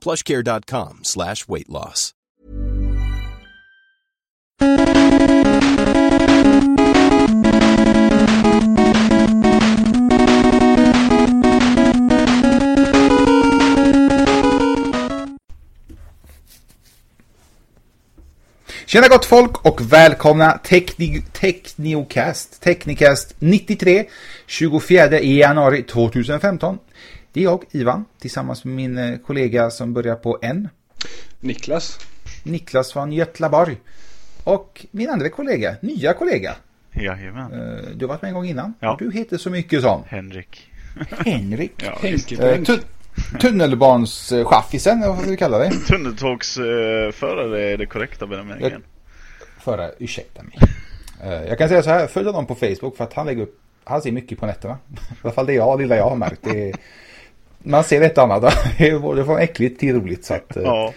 plushcare.com slash weight loss. Tjena gott folk och välkomna Techni Techniocast, Technicast 93, 24 januari 2015. Det är jag, Ivan, tillsammans med min eh, kollega som börjar på N, Niklas. Niklas från Götlaborg. Och min andra kollega, nya kollega. Jajamän. Eh, Du har varit med en gång innan. Ja. Du heter så mycket som Henrik. Henrik. Ja, Henke Eh, vad ska vi kalla det? Tunneltågsförare är det korrekta benämningen. Förra, ursäkta mig. Eh, Jag kan säga så här, följ honom på Facebook för att han lägger upp, han ser mycket på nätterna. I alla fall det jag, lilla jag har märkt. Det är, man ser ett annat, det är både från äckligt till roligt så att eh, Ja,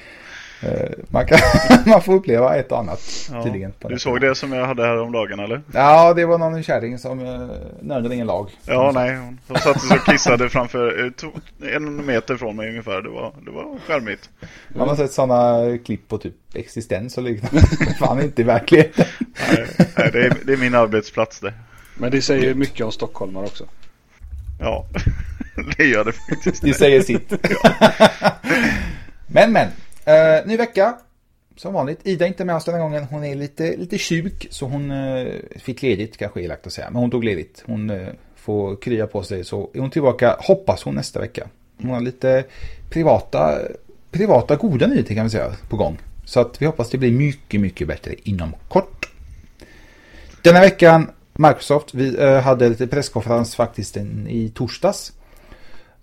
eh, man, kan, man får uppleva ett och annat ja. tydligen. Du såg det som jag hade här om dagen eller? Ja, det var någon kärring som uh, nördade ingen lag. Ja, nej. Hon satt och kissade framför, eh, en meter från mig ungefär. Det var, det var charmigt. Man har sett sådana klipp på typ existens och liknande. Fan inte i verkligheten. Nej, nej, det, är, det är min arbetsplats det. Men det säger mycket om stockholmare också. Ja, det gör det faktiskt. Det säger sitt. men men, uh, ny vecka. Som vanligt. Ida är inte med oss den här gången. Hon är lite, lite sjuk. Så hon eh, fick ledigt kanske elakt att säga. Men hon tog ledigt. Hon eh, får krya på sig. Så är hon tillbaka hoppas hon nästa vecka. Hon har lite privata, privata goda nyheter kan vi säga på gång. Så att vi hoppas det blir mycket, mycket bättre inom kort. Denna veckan Microsoft. Vi eh, hade lite presskonferens faktiskt i torsdags.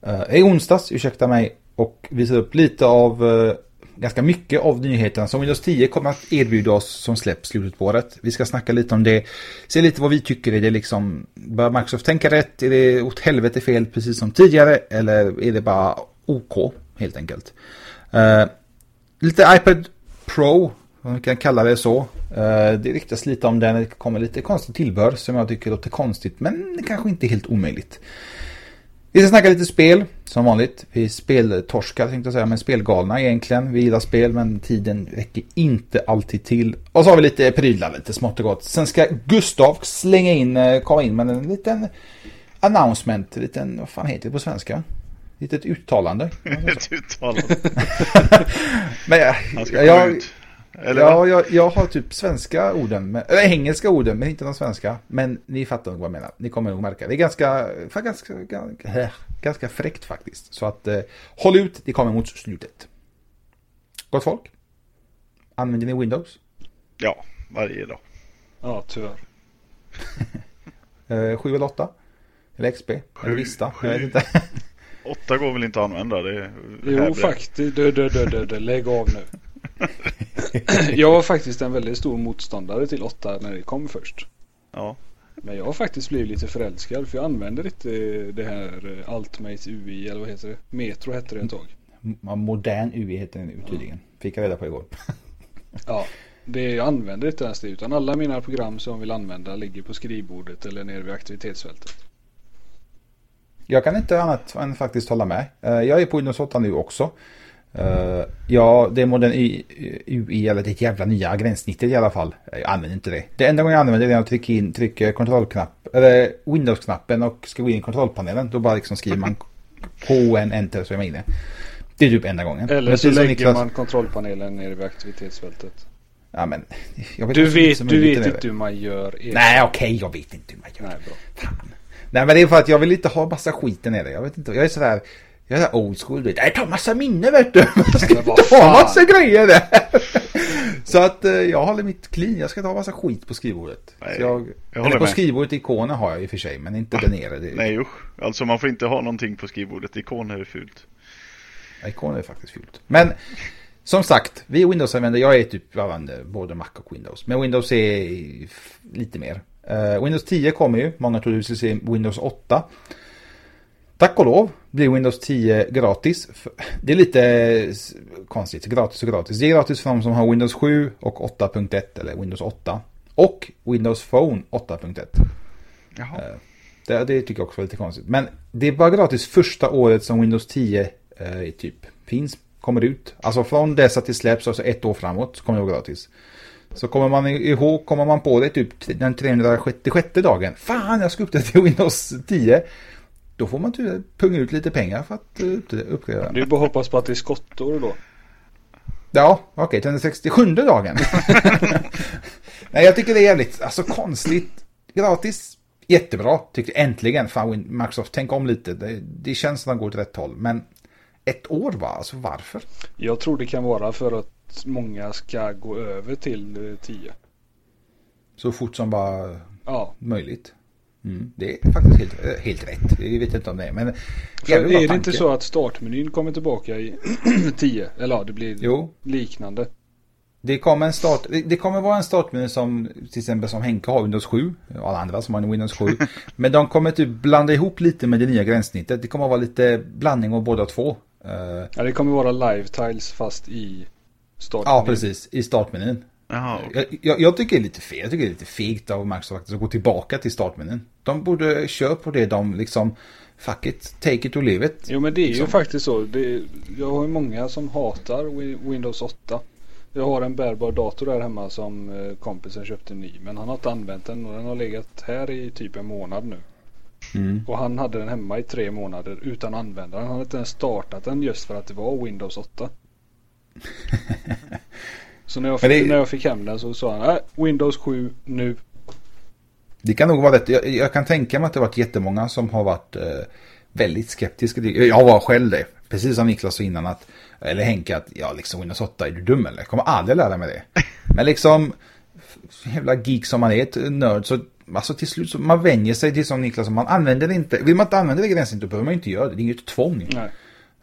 Uh, I onsdags, ursäkta mig, och visade upp lite av, eh, ganska mycket av nyheterna som Windows 10 kommer att erbjuda oss som släpps slutet på året. Vi ska snacka lite om det, se lite vad vi tycker, är det liksom, bör Microsoft tänka rätt, är det åt helvete fel precis som tidigare, eller är det bara OK helt enkelt. Uh, lite iPad Pro, om vi kan kalla det så. Uh, det riktas lite om den, det kommer lite konstigt tillbehör som jag tycker låter konstigt, men kanske inte helt omöjligt. Vi ska snacka lite spel, som vanligt. Vi är speltorskar tänkte jag säga, men spelgalna egentligen. Vi gillar spel, men tiden räcker inte alltid till. Och så har vi lite prylar, lite smått och gott. Sen ska Gustav slänga in, eh, komma in med en liten announcement, en liten, vad fan heter det på svenska? Litet uttalande. Ett uttalande. Men jag, Han ska jag, komma ut. Eller ja, jag, jag har typ svenska orden, men, äh, engelska orden, men inte de svenska. Men ni fattar nog vad jag menar. Ni kommer nog märka. Det är ganska, för ganska, ganska, ganska fräckt faktiskt. Så att eh, håll ut, det kommer mot slutet. Gott folk. Använder ni Windows? Ja, varje dag. Ja, tyvärr. Eh, 7 eller 8? Eller XP? Eller Sju, Vista? sju. Jag vet inte. Åtta går väl inte att använda? Det är Jo, faktiskt. Du, du, du, du, du, lägg av nu. jag var faktiskt en väldigt stor motståndare till 8 när det kom först. Ja, Men jag har faktiskt blivit lite förälskad för jag använder inte det här eh, Ultimate UI eller vad heter det? Metro hette det ett tag. Modern UI heter den nu tydligen. Fick jag reda på igår. Ja, det, jag använder inte ens det utan alla mina program som jag vill använda ligger på skrivbordet eller nere vid aktivitetsfältet. Jag kan inte annat än faktiskt hålla med. Eh, Jag är på Windows 8 nu också. Eh, Ja, det är modern UI, eller det jävla nya gränssnittet i alla fall. Jag använder inte det. Det enda gången jag använder det är när jag trycker, in, trycker kontrollknapp, eller Windows-knappen och ska gå in i kontrollpanelen. Då bara liksom skriver man K en enter så är man inne. Det är typ enda gången. Eller så som lägger Niklas- man kontrollpanelen nere vid aktivitetsfältet. Ja, men, vet Du så vet, du vet inte hur man gör egen- Nej, okej, jag vet inte hur man gör. Nej, bra. Fan. Nej, men det är för att jag vill inte ha massa skit där nere. Jag vet inte, jag är sådär, jag är old school. du vet. Jag tar massa minne vet du. Jag ska fan. massa grejer där. Så att eh, jag håller mitt clean. Jag ska ha massa skit på skrivbordet. Nej, Så jag, jag eller på med. skrivbordet ikoner har jag i och för sig, men inte där nere. Det, Nej usch. Alltså man får inte ha någonting på skrivbordet. Ikoner är fult. Ikoner är faktiskt fult. Men som sagt, vi Windows-användare, jag är typ använder både Mac och Windows. Men Windows är lite mer. Eh, Windows 10 kommer ju, många tror du skulle se Windows 8. Tack och lov blir Windows 10 gratis. Det är lite konstigt, gratis och gratis. Det är gratis för de som har Windows 7 och 8.1 eller Windows 8. Och Windows Phone 8.1. Jaha. Det, det tycker jag också var lite konstigt. Men det är bara gratis första året som Windows 10 eh, typ finns, kommer ut. Alltså från dess att det släpps, alltså ett år framåt, så kommer det vara gratis. Så kommer man ihåg, kommer man på det typ den 366 dagen. Fan, jag ska upp det till Windows 10. Då får man typ punga ut lite pengar för att eh, upp- uppgradera den. Är bara hoppas på att det är skottår då. Ja, okej, 367 dagen. Nej, jag tycker det är jävligt, alltså konstigt. Gratis, jättebra. Tycker äntligen, fan Microsoft, tänk om lite. Det, det känns som att de går åt rätt håll. Men ett år va, alltså varför? Jag tror det kan vara för att många ska gå över till eh, 10. Så fort som bara Ja. möjligt. Mm, det är faktiskt helt, eh, helt rätt. Jag vet inte om det är, men... För är det tanke. inte så att startmenyn kommer tillbaka i 10? Eller ja, det blir Jo, liknande. det kommer en start, det, kommer vara en startmeny som till exempel som Henke har Windows 7 och alla andra som har en Windows 7. men de kommer typ blanda ihop lite med det nya gränssnittet. Det kommer vara lite blandning av båda två. Eh, Ja, det kommer vara live tiles fast i startmenyn. ja, precis. I startmenyn. Jaha. okej. Jag, jag, jag tycker det är lite fel. Jag tycker det är lite fegt av Microsoft faktiskt att gå tillbaka till startmenyn. De borde köra på det de liksom, fuck it, take it or leave it. Jo men det är ju Liksom. faktiskt så. Det, jag har ju många som hatar Wi- Windows 8. Jag har en bärbar dator där hemma som eh, kompisen köpte ny. Men han har inte använt den och den har legat här i typ en månad nu. Mm. Och han hade den hemma i tre månader utan att använda den. Han hade inte ens startat den just för att det var Windows 8. Så när jag, fick, det- när jag fick hem den så sa han äh, Windows 7 nu. Det kan nog vara rätt. Jag, jag kan tänka mig att det har varit jättemånga som har varit eh, väldigt skeptiska. Jag var själv det. Precis som Niklas sa innan att, eller Henke att, ja liksom Windows 8, är du dum eller? Jag kommer aldrig lära mig det. Men liksom, jävla geek som man är, ett nörd, så alltså till slut så man vänjer sig till som Niklas, man använder det inte. Vill man inte använda det gränsen då behöver man inte göra det. Det är inget tvång. Nej.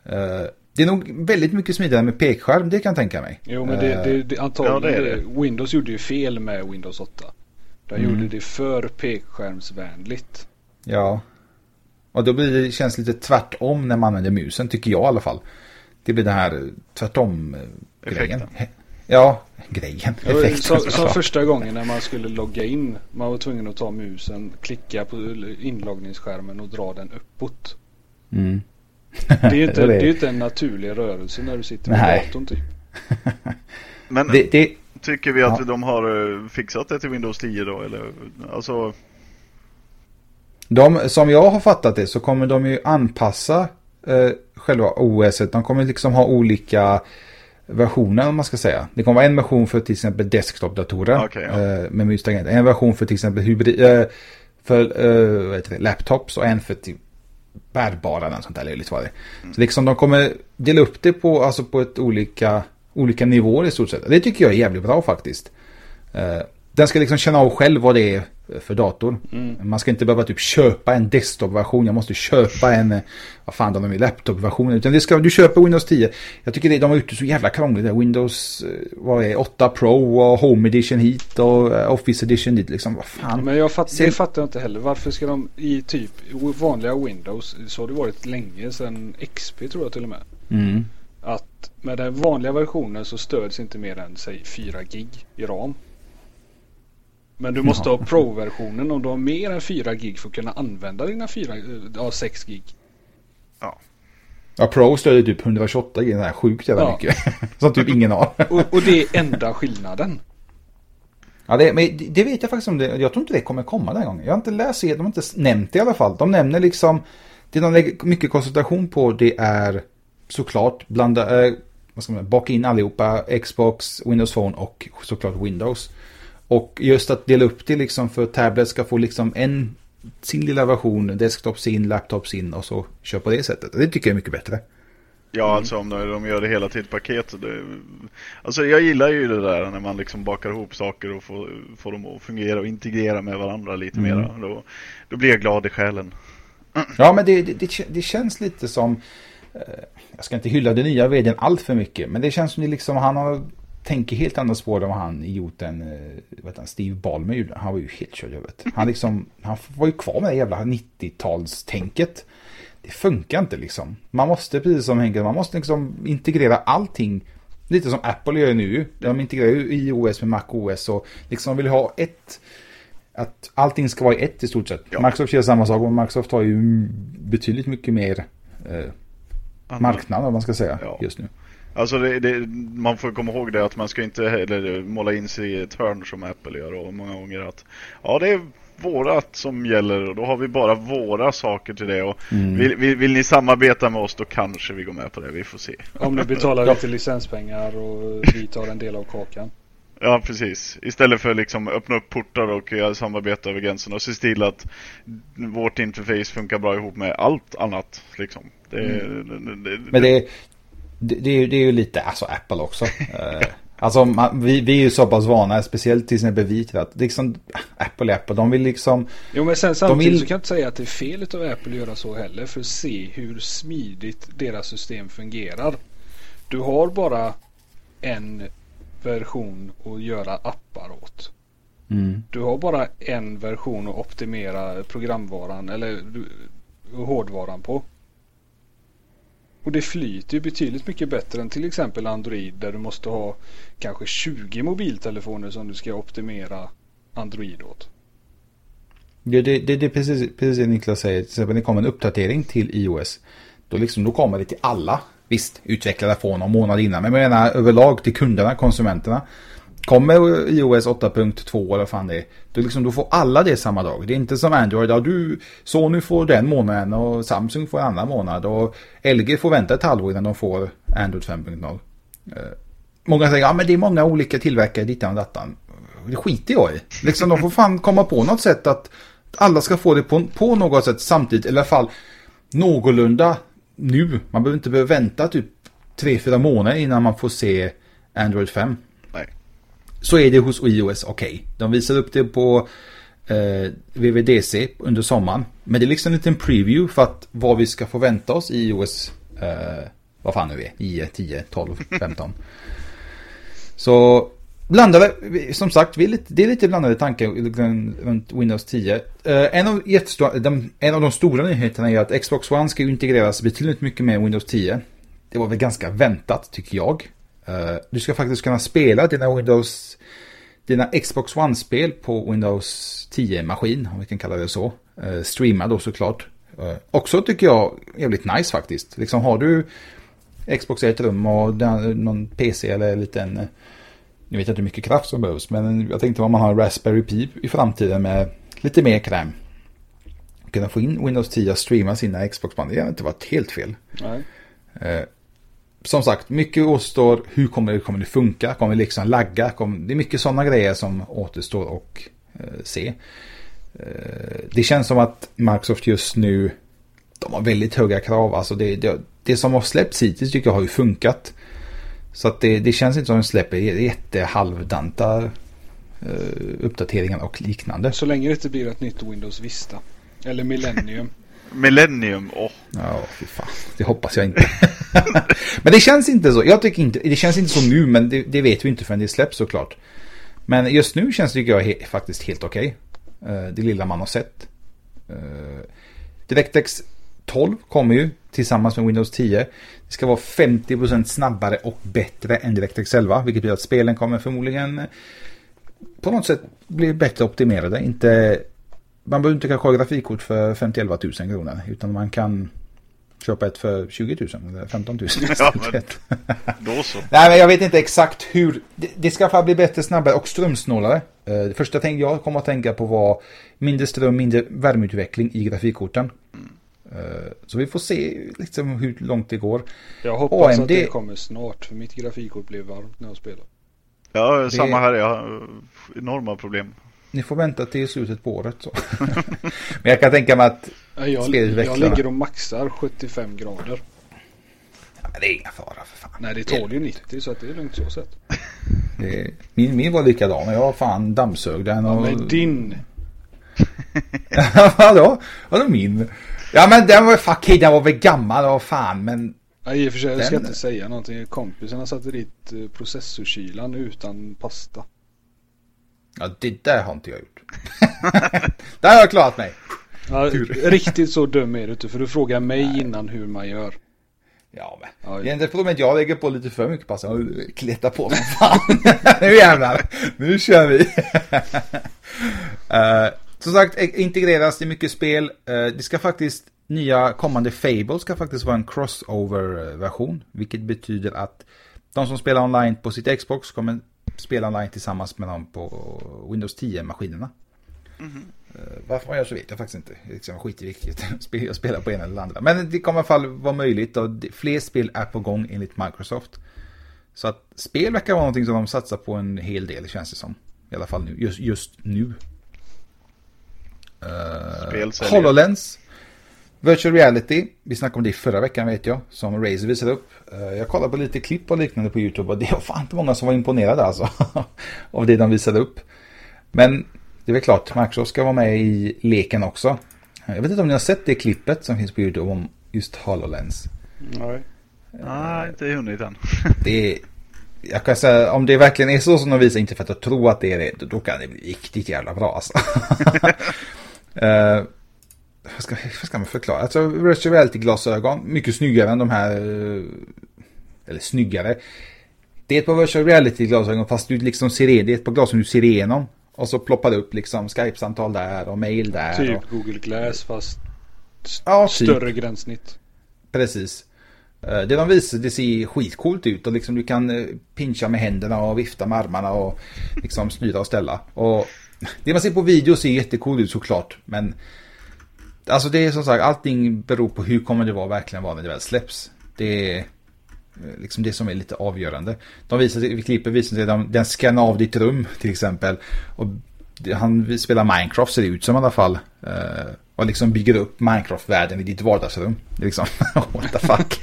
Eh, det är nog väldigt mycket smidigare med pekskärm, det kan jag tänka mig. Jo men det, Eh, det, det antagligen Ja, det är det. Windows gjorde ju fel med Windows 8. De Mm. gjorde det för pekskärmsvänligt. Ja. Och då blir det, känns lite tvärtom när man använder musen, tycker jag i alla fall. Det blir den här eh, tvärtom-grejen. Effekten. Ja, grejen. Som, som första gången när man skulle logga in. Man var tvungen att ta musen, klicka på inloggningsskärmen och dra den uppåt. Mm. Det är ju inte, Det är är det. ju inte en naturlig rörelse när du sitter vid Nej. datorn typ. Men Det, det, tycker vi att Ja. de har eh, fixat det till Windows 10 då? Eller, alltså, de, som jag har fattat det så kommer de ju anpassa eh, själva OS. De kommer liksom ha olika versioner om man ska säga. Det kommer vara en version för till exempel desktop-datorer Okej, ja. eh, med. En version för till exempel hybrid, eh, för eh, det, laptops och en för typ bärbara eller sånt där löjligt var det. Så liksom de kommer dela upp det på, alltså på ett olika, olika nivåer i stort sett. Det tycker jag är jävligt bra faktiskt. Eh, den ska liksom känna av själv vad det är för dator. Man ska inte behöva typ köpa en desktop-version. Jag måste köpa en, eh, vad fan de är, laptop-version. Utan det ska, du köper Windows 10. Jag tycker det, de har det så jävla krångligt. Windows, eh, vad är det, 8 Pro och Home Edition hit och Office Edition dit. Liksom, vad fan. Men jag fatt, det fattar jag inte heller. Varför ska de i typ vanliga Windows, så har det varit länge sedan XP tror jag till och med. Mm. Att med den vanliga versionen så stöds inte mer än säg 4 gig i ram. Men du måste ha Pro-versionen om du har mer än 4 gig för att kunna använda dina 4, eh, ja 6 gig. Ja, Pro stödjer typ 128 grejer. Det här är sjukt jävla Ja. mycket. Som typ ingen har. Och, och det är enda skillnaden. Ja, det, men det- det vet jag faktiskt om det. Jag tror inte det kommer komma den här gången. Jag har inte läst det, de har inte nämnt det i alla fall. De nämner liksom, det de lägger mycket koncentration på det är såklart blanda, eh, vad ska man baka in allihopa, Xbox, Windows Phone och såklart Windows. Och just att dela upp det liksom för tablet ska få liksom en, sin lilla version, desktop sin, laptop sin och så kör på det sättet. Det tycker jag är mycket bättre. Ja, alltså om de gör det hela till ett paket. Det, alltså jag gillar ju det där när man liksom bakar ihop saker och får, får dem att fungera och integrera med varandra lite mm. mer. Då, då blir jag glad i själen. Ja, men det, det, det känns lite som, eh, jag ska inte hylla den nya vdn allt för mycket, men det känns som det liksom, han har tänker helt andra spår än vad han gjort än vad han, Steve Ballmer gjorde. Han var ju helt körd över Han, liksom, han var ju kvar med det jävla 90-talstänket. Det funkar inte liksom. Man måste, precis som Henke, man måste liksom integrera allting. Lite som Apple gör nu. De integrerar ju iOS med MacOS och liksom vill ha ett att allting ska vara i ett i stort sett. Ja. Microsoft gör samma sak och Microsoft har ju betydligt mycket mer eh, marknad om man ska säga ja. just nu. Alltså det, det, man får komma ihåg det att man ska inte heller måla in sig i ett hörn som Apple gör och många gånger att ja det är vårat som gäller och då har vi bara våra saker till det och mm. vill, vill, vill, ni samarbeta med oss då kanske vi går med på det, vi får se. Om ni betalar lite licenspengar och vi tar en del av kakan. Ja, precis. Istället för liksom öppna upp portar och samarbeta över gränserna och se till att vårt interface funkar bra ihop med allt annat. Liksom. Det, mm. det, det, Men det, det, det, är, det är ju lite, alltså Apple också. Eh, alltså man, vi, vi är ju så pass vana, speciellt till sina bevis att liksom Apple är Apple, de vill liksom... Jo men sen samtidigt vill... så kan jag inte säga att det är fel av Apple att göra så heller för att se hur smidigt deras system fungerar. Du har bara en version att göra appar åt. Mm. Du har bara en version att optimera programvaran eller hårdvaran på. Och det flyter ju betydligt mycket bättre än till exempel Android där du måste ha kanske 20 mobiltelefoner som du ska optimera Android åt. Ja, det, det, det är precis, precis det Niklas säger. Till exempel när det kommer en uppdatering till iOS. Då, liksom, då kommer det till alla. Visst, utvecklare får någon månad innan. Men jag menar överlag till kunderna, konsumenterna. Kommer iOS 8.2 eller vad fan det är. Då, liksom, då får alla det samma dag. Det är inte som Android. Ja, du, Sony får den månaden och Samsung får en annan månad. Och LG får vänta ett halvår innan de får Android 5.0. Eh, många säger ja men det är många olika tillverkare dittan och dattan. Det skiter jag i. Liksom, de får fan komma på något sätt att alla ska få det på, på något sätt samtidigt. Eller i alla fall någorlunda nu. Man behöver inte behöva vänta typ 3-4 månader innan man får se Android 5. Så är det hos iOS okej. Okay. De visar upp det på eh, VVDC under sommaren. Men det är liksom en liten preview för att vad vi ska få vänta oss i iOS. Eh, vad fan nu är 9, 10, 12, 15. Så blandade, som sagt, vi är lite, det är lite blandade tankar liksom runt Windows 10. Eh, en, av de, en av de stora nyheterna är att Xbox One ska integreras betydligt mycket med Windows 10. Det var väl ganska väntat tycker jag. Eh, du ska faktiskt kunna spela dina Windows, dina Xbox One-spel på Windows 10-maskin, om vi kan kalla det så. Eh, streama då såklart. Också tycker jag jävligt nice faktiskt. Liksom har du Xbox i ett rum och någon PC eller en liten, nu vet jag inte hur mycket kraft som behövs, men jag tänkte om man har Raspberry Pi i framtiden med lite mer kräm. Kunna få in Windows 10 och streama sina Xbox-band, det har inte varit helt fel. Nej som sagt, mycket återstår. Hur kommer det, kommer det funka? Kommer det liksom lagga? Kommer, det är mycket sådana grejer som återstår att eh, se. Eh, det känns som att Microsoft just nu, de har väldigt höga krav. Alltså det, det, det som har släppts hittills tycker jag har ju funkat. Så att det, det känns inte som att de släpper jättehalvdanta eh, uppdateringar och liknande. Så länge det inte blir ett nytt Windows Vista. Eller Millennium. Millennium, åh. Oh. Ja, fy fan. Det hoppas jag inte. men det känns inte så. Jag tycker inte, det känns inte så nu, men det, det vet vi inte förrän det släpps såklart. Men just nu känns det tycker jag he, faktiskt helt okej. Okay. Uh, det lilla man har sett. Uh, DirectX 12 kommer ju tillsammans med Windows 10. Det ska vara 50% snabbare och bättre än DirectX 11. Vilket betyder att spelen kommer förmodligen på något sätt bli bättre optimerade. Inte man behöver inte kanske ha grafikkort för 51 000 kronor. Utan man kan köpa ett för 20 000 eller 15 000. Ja, men, då så. Nej, men jag vet inte exakt hur. Det, det ska bli bättre, snabbare och strömsnålare. Eh, det första jag kommer att tänka på var mindre ström, mindre värmeutveckling i grafikkorten. Eh, Så vi får se liksom hur långt det går. Jag hoppas AMD att det kommer snart för mitt grafikkort blev varmt när jag spelar. Ja, samma här. Jag har enorma problem. Ni får vänta till slutet på året så. Men jag kan tänka mig att Ja, Jag, Spelutvecklarna. jag ligger och maxar 75 grader. ja, det är inga fara för fan. Nej det tål ju 90 så att det är lugnt så sett. Det min, min var likadan och jag fan dammsög den. Ja, Och, men din. Vadå? Vadå min? Ja men den var fuck den var väl gammal och fan men Ja, I och för sig, jag ska Den- inte säga någonting. Kompisarna satte dit eh, processorkylan utan pasta. Ja det där har inte jag gjort. där har jag klarat mig. Ja, riktigt så dum är du inte för du frågar mig innan hur man gör. Ja men. Ja, Det enda problemet jag lägger på lite för mycket pasta och kletar på som fan. nu jävlar. Nu kör vi. Eh, som sagt eh, integreras i mycket spel. Eh, det ska faktiskt nya kommande Fable ska faktiskt vara en crossover-version. Vilket betyder att de som spelar online på sitt Xbox kommer spela online tillsammans med dem på Windows 10-maskinerna. Eh, Varför man gör så vet jag faktiskt inte. Det är liksom skit i vilket spel jag spelar på ena eller andra. Men det kommer i alla fall vara möjligt och fler spel är på gång enligt Microsoft. Så att spel verkar vara någonting som de satsar på en hel del känns det som. I alla fall nu, just, just nu. Uh. HoloLens. Virtual reality. Vi snackade om det förra veckan vet jag. Som Razer visade upp. Eh, jag kollade på lite klipp och liknande på YouTube. Och det var fan inte många som var imponerade alltså. av det de visade upp. Men det är väl klart, Microsoft ska vara med i leken också. Jag vet inte om ni har sett det klippet som finns på YouTube om just HoloLens. Nej. Nej, inte hunnit än. Det är, jag kan säga, om det verkligen är så som de visar, inte för att jag tror att det är det, då kan det bli riktigt jävla bra alltså. Eh, vad, ska, vad ska man förklara? Alltså virtual reality-glasögon, mycket snyggare än de här, eh, eller snyggare. Det är ett par virtual reality-glasögon fast du liksom ser det är ett par glasögon du ser igenom. Och så ploppar det upp liksom Skype-samtal där och mail där. Och, Typ Google Glass fast ja, typ. större gränssnitt. Precis. Eh, Det de visar, det ser skitcoolt ut och liksom du kan eh, pincha med händerna och vifta med armarna och liksom styra och ställa. Och det man ser på video ser jättecoolt ut såklart, men alltså det är som sagt, allting beror på hur kommer det vara verkligen vara när det väl släpps. Det är eh, liksom det som är lite avgörande. De visar, vi klippet visar sig de, den skannar av ditt rum till exempel. Och han spelar Minecraft ser det ut som i alla fall. Eh, Eh, och liksom bygger upp Minecraft-världen i ditt vardagsrum. Liksom, what the fuck.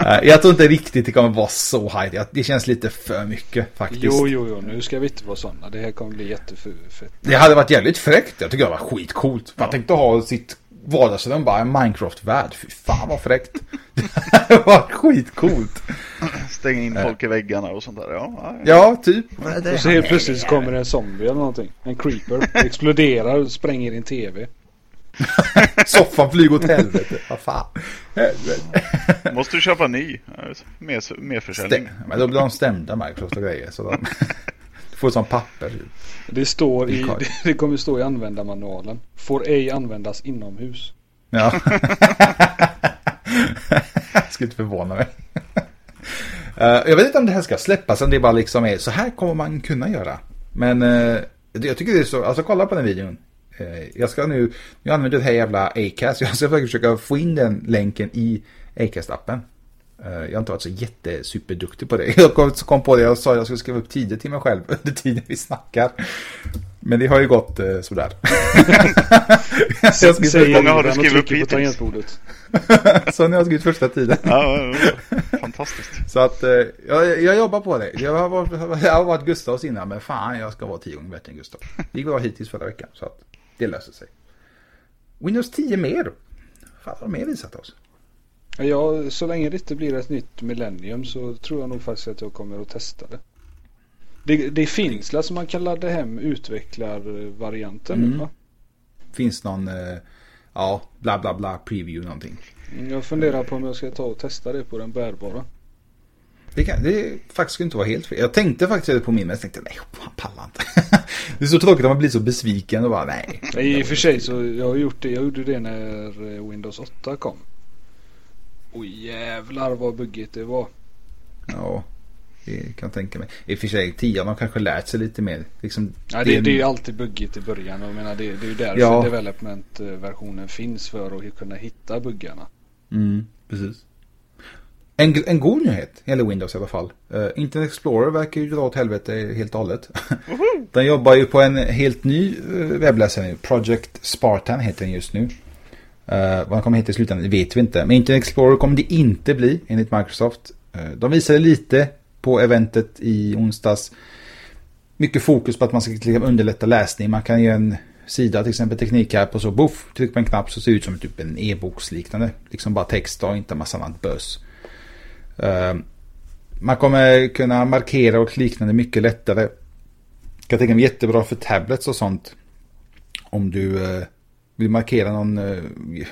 Eh, jag tror inte riktigt det kommer vara så high. Det känns lite för mycket faktiskt. Jo, jo, jo. Nu ska vi inte vara sådana. Det här kommer bli jättefett. Det hade varit jävligt fräckt. Jag tycker det var skitcoolt. Man tänkte ha sitt vardagsrum bara en Minecraft-värld. Fy fan vad fräckt. det var skitcoolt. Stänga in folk i väggarna och sånt där. Ja, ja. Typ. Och så helt plötsligt kommer det en zombie eller någonting. En creeper. Exploderar och spränger din TV. Soffan flyger åt helvete. Vad fan. Helvete. Måste du köpa ny. Mer, mer försäljning. Stäm. Men då blir de stämda Microsoft och grejer. Så de du får som papper. Det står i, det kommer stå i användarmanualen. Får ej användas inomhus. Ja. Skulle inte förvåna mig. Eh, jag vet inte om det här ska släppas, om det bara liksom är så här kommer man kunna göra. Men eh, jag tycker det är så, alltså kolla på den videon. Eh, jag ska nu, jag använder det här jävla Acast, jag ska försöka få in den länken i Acast-appen. Eh, jag har inte varit så jättesuperduktig på det. Jag kom, så kom på det, jag sa att jag skulle skriva upp tider till mig själv under tiden vi snackar. Men det har ju gått eh, sådär. Säger Hur många har du och skrivit upp hittills? så nu har jag skrivit första tiden. Ja, ja, ja. fantastiskt. Så att eh, jag, jag jobbar på det. Jag har, varit, jag har varit Gustavs innan men fan jag ska vara tio gånger bättre än Gustav. Det gick bra hittills förra veckan så att det löser sig. Windows 10 mer. Fan vad har de mer visat oss? Ja, så länge det inte blir ett nytt millennium så tror jag nog faktiskt att jag kommer att testa det. Det, det finns alltså man kan ladda hem utvecklarvarianten nu Mm. va? Finns någon, eh, ja bla bla bla preview någonting. Mm, Jag funderar på om jag ska ta och testa det på den bärbara. Det, kan, det faktiskt inte vara helt fel. Jag tänkte faktiskt på min men jag tänkte nej, han pallar inte. det är så tråkigt att man blir så besviken och bara nej. Nej, I och för sig så jag har gjort det. Jag gjorde det när eh, Windows 8 kom. Och jävlar vad buggigt det var. Ja. Det kan jag tänka mig. I och för sig, 10 de kanske lärt sig lite mer. Liksom, Ja, det, det är ju alltid buggigt i början. Och jag menar, det, det är ju därför Ja. development-versionen finns för att kunna hitta buggarna. Mm, precis. En, en god nyhet, eller Windows i alla fall. Uh, Internet Explorer verkar ju dra åt helvete helt och hållet. den jobbar ju på en helt ny uh, webbläsare nu. Project Spartan heter den just nu. Uh, vad den kommer heta i slutändan vet vi inte. Men Internet Explorer kommer det inte bli enligt Microsoft. Uh, de visade lite på eventet i onsdags. Mycket fokus på att man ska liksom underlätta läsning. Man kan göra en sida, till exempel Teknikapp och så boff, tryck på en knapp så ser det ut som typ en e-boksliknande. Liksom bara text och inte en massa annat bös. Uh, man kommer kunna markera och liknande mycket lättare. Kan tänka mig jättebra för tablets och sånt. Om du uh, vill markera någon, uh,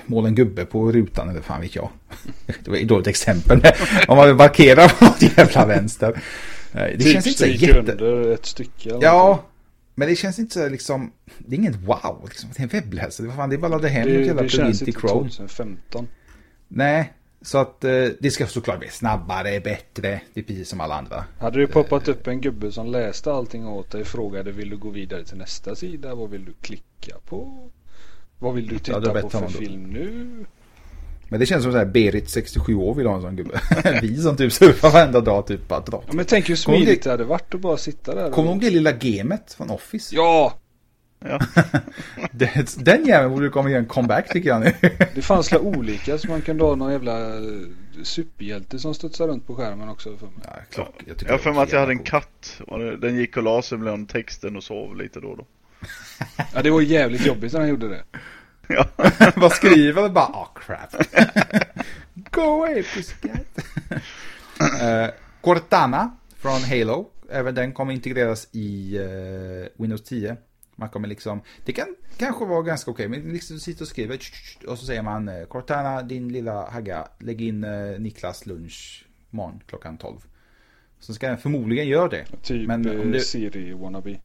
måla en gubbe på rutan eller fan vet jag. Det var ett dåligt exempel. Om man vill markera på något jävla vänster. Det typ känns inte så stryk jätte... under ett stycke. eller Ja, någonting. men det känns inte så liksom, det är inget wow, liksom, det är en webbläsare. Fan, det är bara att ladda hem det, jävla det känns inte Chrome. 2015. Nej, så att eh, det ska såklart bli snabbare, bättre, det är precis som alla andra. Hade det poppat upp en gubbe som läste allting åt dig frågade vill du gå vidare till nästa sida? Vad vill du klicka på? Vad vill du Ja, titta är på för film nu? Men det känns som så här, Berit 67 år vill ha en sån gubbe. Vi som typ surfar varenda dag typ bara dra. Ja, men tänk hur smidigt det- hade varit att bara sitta där. Kommer du och... ihåg det lilla gamet från Office? Ja! Den jäveln borde komma göra en comeback tycker jag nu. Det fanns la olika så man kunde ha någon jävla eh, superhjälte som studsar runt på skärmen också för mig. Ja, klock, jag Jag för mig att jag hade en jävla katt. Och Den gick och la sig bland texten och sov lite då och då. Ja det var jävligt jobbigt när han gjorde det. Ja. Vad skriver han? Bara, ah crap. Go away pussycat. uh, Cortana från Halo. Även den kommer integreras i eh, Windows 10. Man kommer liksom, det kan kanske vara ganska okej, men liksom sitter och skriver och så säger man eh, Cortana, din lilla hagga, lägg in eh, Niklas lunch imorgon klockan 12. Så ska den förmodligen göra det. Typ Men om eh, det- Siri wannabe.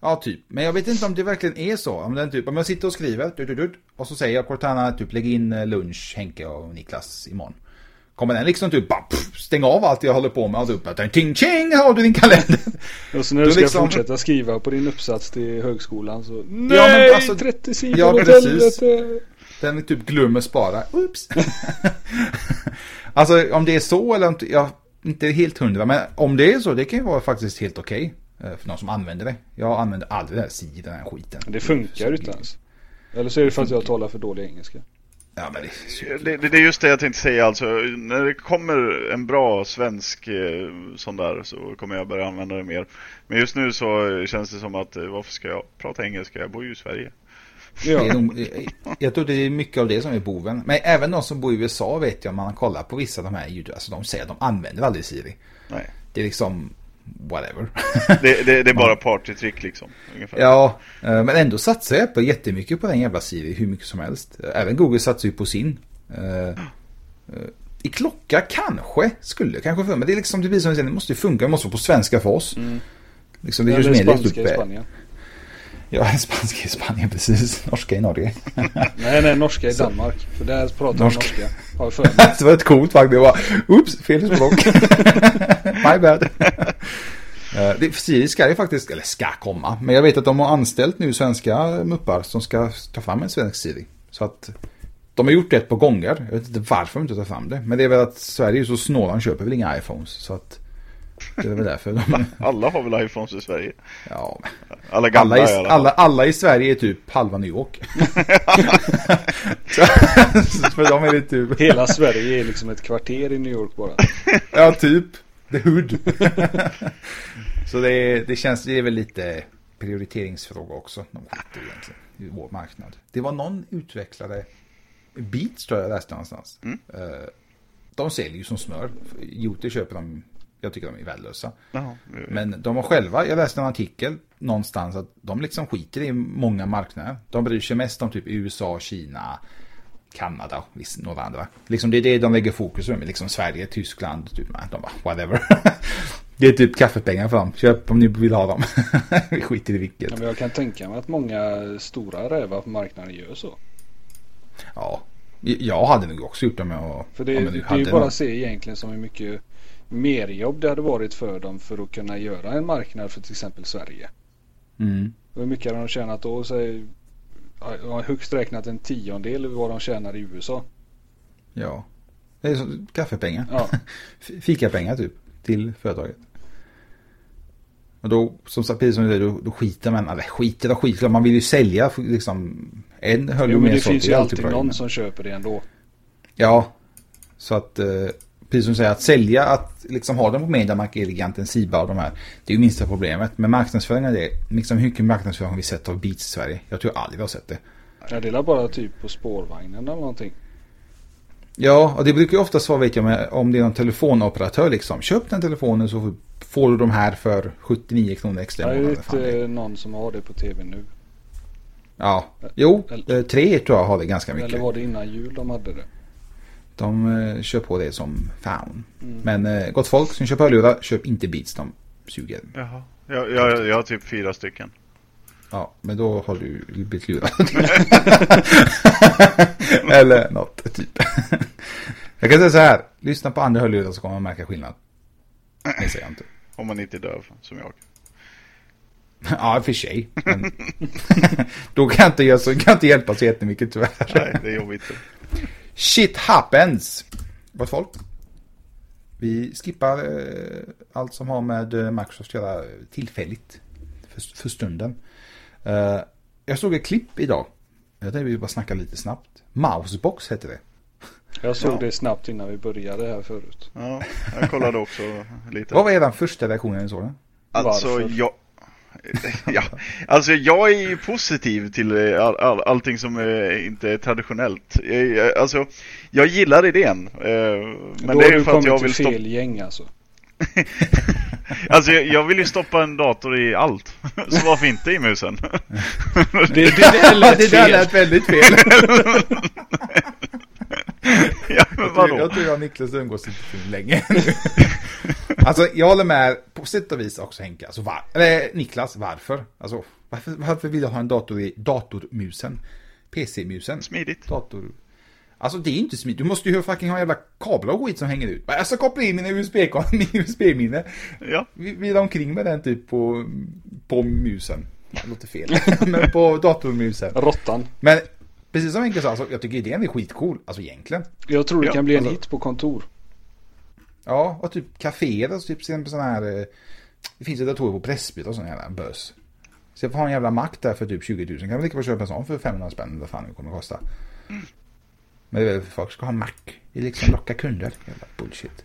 Ja, typ. Men jag vet inte om det verkligen är så. Om den typ, om jag sitter och skriver, och så säger jag Cortana, typ lägg in lunch, Henke och Niklas imorgon. Kommer den liksom typ bara pff, stänga av allt jag håller på med att ting ting har du din kalender. Och så när du ska liksom- fortsätta skriva på din uppsats till högskolan så men Nej! alltså- 30 sidor Ja, åt precis. helvete! Den typ glömmer spara. Oops. alltså om det är så eller om jag inte helt hundra. Men om det är så, det kan ju vara faktiskt helt okej. eh, För någon som använder det. Jag använder aldrig det här si, den här skiten. Men det funkar ju inte ens. Eller så är det för att jag talar för dålig engelska. Ja, men det Det, det, är just det jag tänkte säga alltså. När det kommer en bra svensk eh, sån där så kommer jag börja använda det mer. Men just nu så känns det som att eh, varför ska jag prata engelska? Jag bor ju i Sverige. Ja. nog, jag tror det är mycket av det som är boven. Men även de som bor i USA vet jag om man kollar på vissa av de här ljud, alltså de säger att de använder aldrig Siri. Nej. Det är liksom whatever. Det, det, det är bara partytrick liksom. Ungefär. ja, eh, men ändå satsar Apple jättemycket på den jävla Siri, hur mycket som helst. Även Google satsar ju på sin. Eh, eh, I klocka kanske, skulle kanske för men det är liksom, det blir som jag säger, det måste ju funka, det måste vara på svenska för oss. Liksom, det är Eller just mer spanska i Spanien. Ja, spanska i Spanien precis. Norska i Norge. Nej, nej, norska i Danmark. För där pratar de Norsk. norska. Har för mig. det var ett coolt faktiskt. Det var, oops, fel språk. My bad. Eh, det, Siri ska ju faktiskt, eller ska komma. Men jag vet att de har anställt nu svenska muppar som ska ta fram en svensk Siri. Så att de har gjort det ett par gånger. Jag vet inte varför de inte tar fram det. Men det är väl att Sverige är så snåla, de köper väl inga iPhones. Så att det är väl därför de... Alla har väl iPhones i Sverige? Ja, Alla gamla alla, i alla alla, alla i Sverige är typ halva New York. för dem är det typ... Hela Sverige är liksom ett kvarter i New York bara. Ja, typ. The Hood. så det, det känns, det är väl lite prioriteringsfråga också. De skiter egentligen i vår marknad. Det var någon utvecklare, Beats tror jag läste någonstans. Eh, De säljer ju som smör. Jute köper dem, jag tycker de är värdelösa. Jaha. Men de har själva, jag läste en artikel någonstans att de liksom skiter i många marknader. De bryr sig mest om typ USA, Kina, Kanada och några andra. Liksom det är det de lägger fokus på. Liksom Sverige, Tyskland, typ, de bara whatever. det är typ kaffepengar för dem. Köp om ni vill ha dem. Vi skiter i vilket. Ja, men jag kan tänka mig att många stora rävar på marknaden gör så. Ja, jag hade nog också gjort det med att... För det, om jag det är ju bara att se egentligen som hur mycket merjobb det hade varit för dem för att kunna göra en marknad för till exempel Sverige. Mm. Hur mycket hade de tjänat då? Säg, högst räknat en tiondel vad de tjänar i USA. Ja. Det är så, kaffepengar. Ja. Fikapengar typ. Till företaget. Och då, som sagt, precis som du säger, då, då skiter man, eller skiter och skiter, man vill ju sälja liksom. En höll Jo, men det finns ju alltid någon som köper det ändå. Ja. Så att, eh, precis som du säger, att sälja, att liksom ha den på Mediamark, Eleganten, Siba och de här. Det är ju minsta problemet. Men marknadsföringen är det. Liksom hur mycket marknadsföring har vi sett av Beats i Sverige? Jag tror aldrig vi har sett det. Jag delar bara typ på spårvagnen eller någonting. Ja, och det brukar ju ofta vara, vet jag, om det är någon telefonoperatör liksom. Köp den telefonen så får du de här för 79 kronor extra i är månaden. Det- inte någon som har det på tv nu. Ja, jo, Eller- eh, tre tror jag har det ganska mycket. Eller var det innan jul de hade det? De eh, kör på det som fan. Mm. Men eh, gott folk som köper hörlurar, köp inte Beats, de suger. Jaha. Jag, jag, jag har typ fyra stycken. Ja, men då har du blivit lurad. Eller något, typ. jag kan säga så här, lyssna på andra hörlurar så kommer man märka skillnad. Det säger jag inte. Om man inte är döv som jag. Ja, för sig. Men då kan jag inte, så, kan jag inte hjälpa så jättemycket tyvärr. Nej, det är jobbigt. Shit happens! Gott folk. Vi skippar eh, allt som har med eh, Microsoft att göra tillfälligt. För, för stunden. Eh, jag såg ett klipp idag. Jag tänkte vi bara snacka lite snabbt. Mousebox heter det. Jag såg Ja. det snabbt innan vi började här förut. Ja, jag kollade också lite. Vad var er första reaktion när ni såg den? Alltså Varför? jag... ja, alltså jag är ju positiv till eh, all, all, allting som eh, inte är traditionellt. Jag, alltså, jag gillar idén. Eh, men Då det är för att jag vill fel stoppa... gäng alltså. Alltså jag, jag vill ju stoppa en dator i allt. Så varför inte i musen? Det, det, det lät det där fel. lät väldigt fel. ja, men Jag tror, vadå? jag tror jag och Niklas umgås inte för länge nu. Alltså jag håller med på sätt och vis också Henke. Alltså, var, eller Niklas, varför? Alltså, varför, varför vill jag ha en dator i datormusen? PC-musen? Smidigt. Dator... Alltså det är inte smidigt. Du måste ju fucking ha jävla kablar och skit som hänger ut. Jag ska koppla in mina USB, min USB-minne. Ja, Vila omkring med den typ på, på musen. Det låter fel. Men på datormusen. Råttan. Men precis som Henke sa, alltså, jag tycker idén är skitcool. Alltså egentligen. Jag tror det Ja, kan bli en alltså- hit på kontor. Ja, och typ kaféer, alltså typ sådana här... eh, Det finns ju datorer på Pressbyrån och sån jävla bös. Så jag får ha en jävla Mac där för typ 20 000. Kan man lika bra köpa en sån för 500 spänn vad fan det kommer att kosta. Men det är väl för folk ska ha Mac. Det är liksom locka kunder. Jävla bullshit.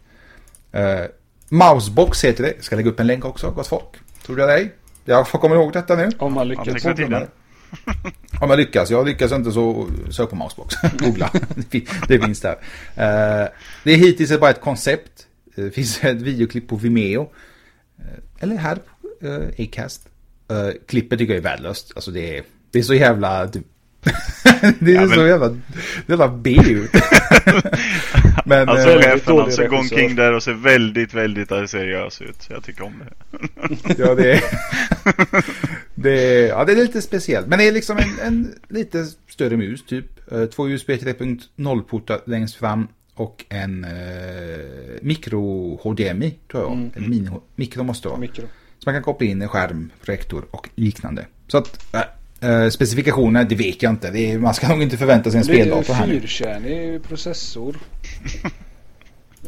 Uh, Mousebox heter det. Jag ska lägga upp en länk också, gott folk. Tror jag dig? Jag får komma ihåg detta nu. Om man lyckas. Anteckna tiden. Om jag lyckas. Jag lyckas inte så sök på Mousebox. Googla. Det fin- det finns där. Eh, det är hittills bara ett koncept. Eh, Det finns ett videoklipp på Vimeo. Eh, eller här på uh, Acast. Eh, klippet tycker jag är värdelöst. Alltså det är, det är så jävla... typ- det är Ja, men- så jävla... Det är jävla B ut. men... Alltså eh, chefen dålig alltså går omkring där och ser väldigt, väldigt seriös ut. Jag tycker om det. Ja, det är, det är, ja, det är lite speciellt. Men det är liksom en, en lite större mus typ. Eh, Två USB 3.0-portar längst fram och en eh, mikro HDMI tror jag. Mm. En mini, mikro måste det vara. Mikro. Så man kan koppla in en skärm, projektor och liknande. Så att äh, äh, specifikationer, det vet jag inte. Är, man ska nog inte förvänta sig en Det är en speldator här fyrkärnig processor.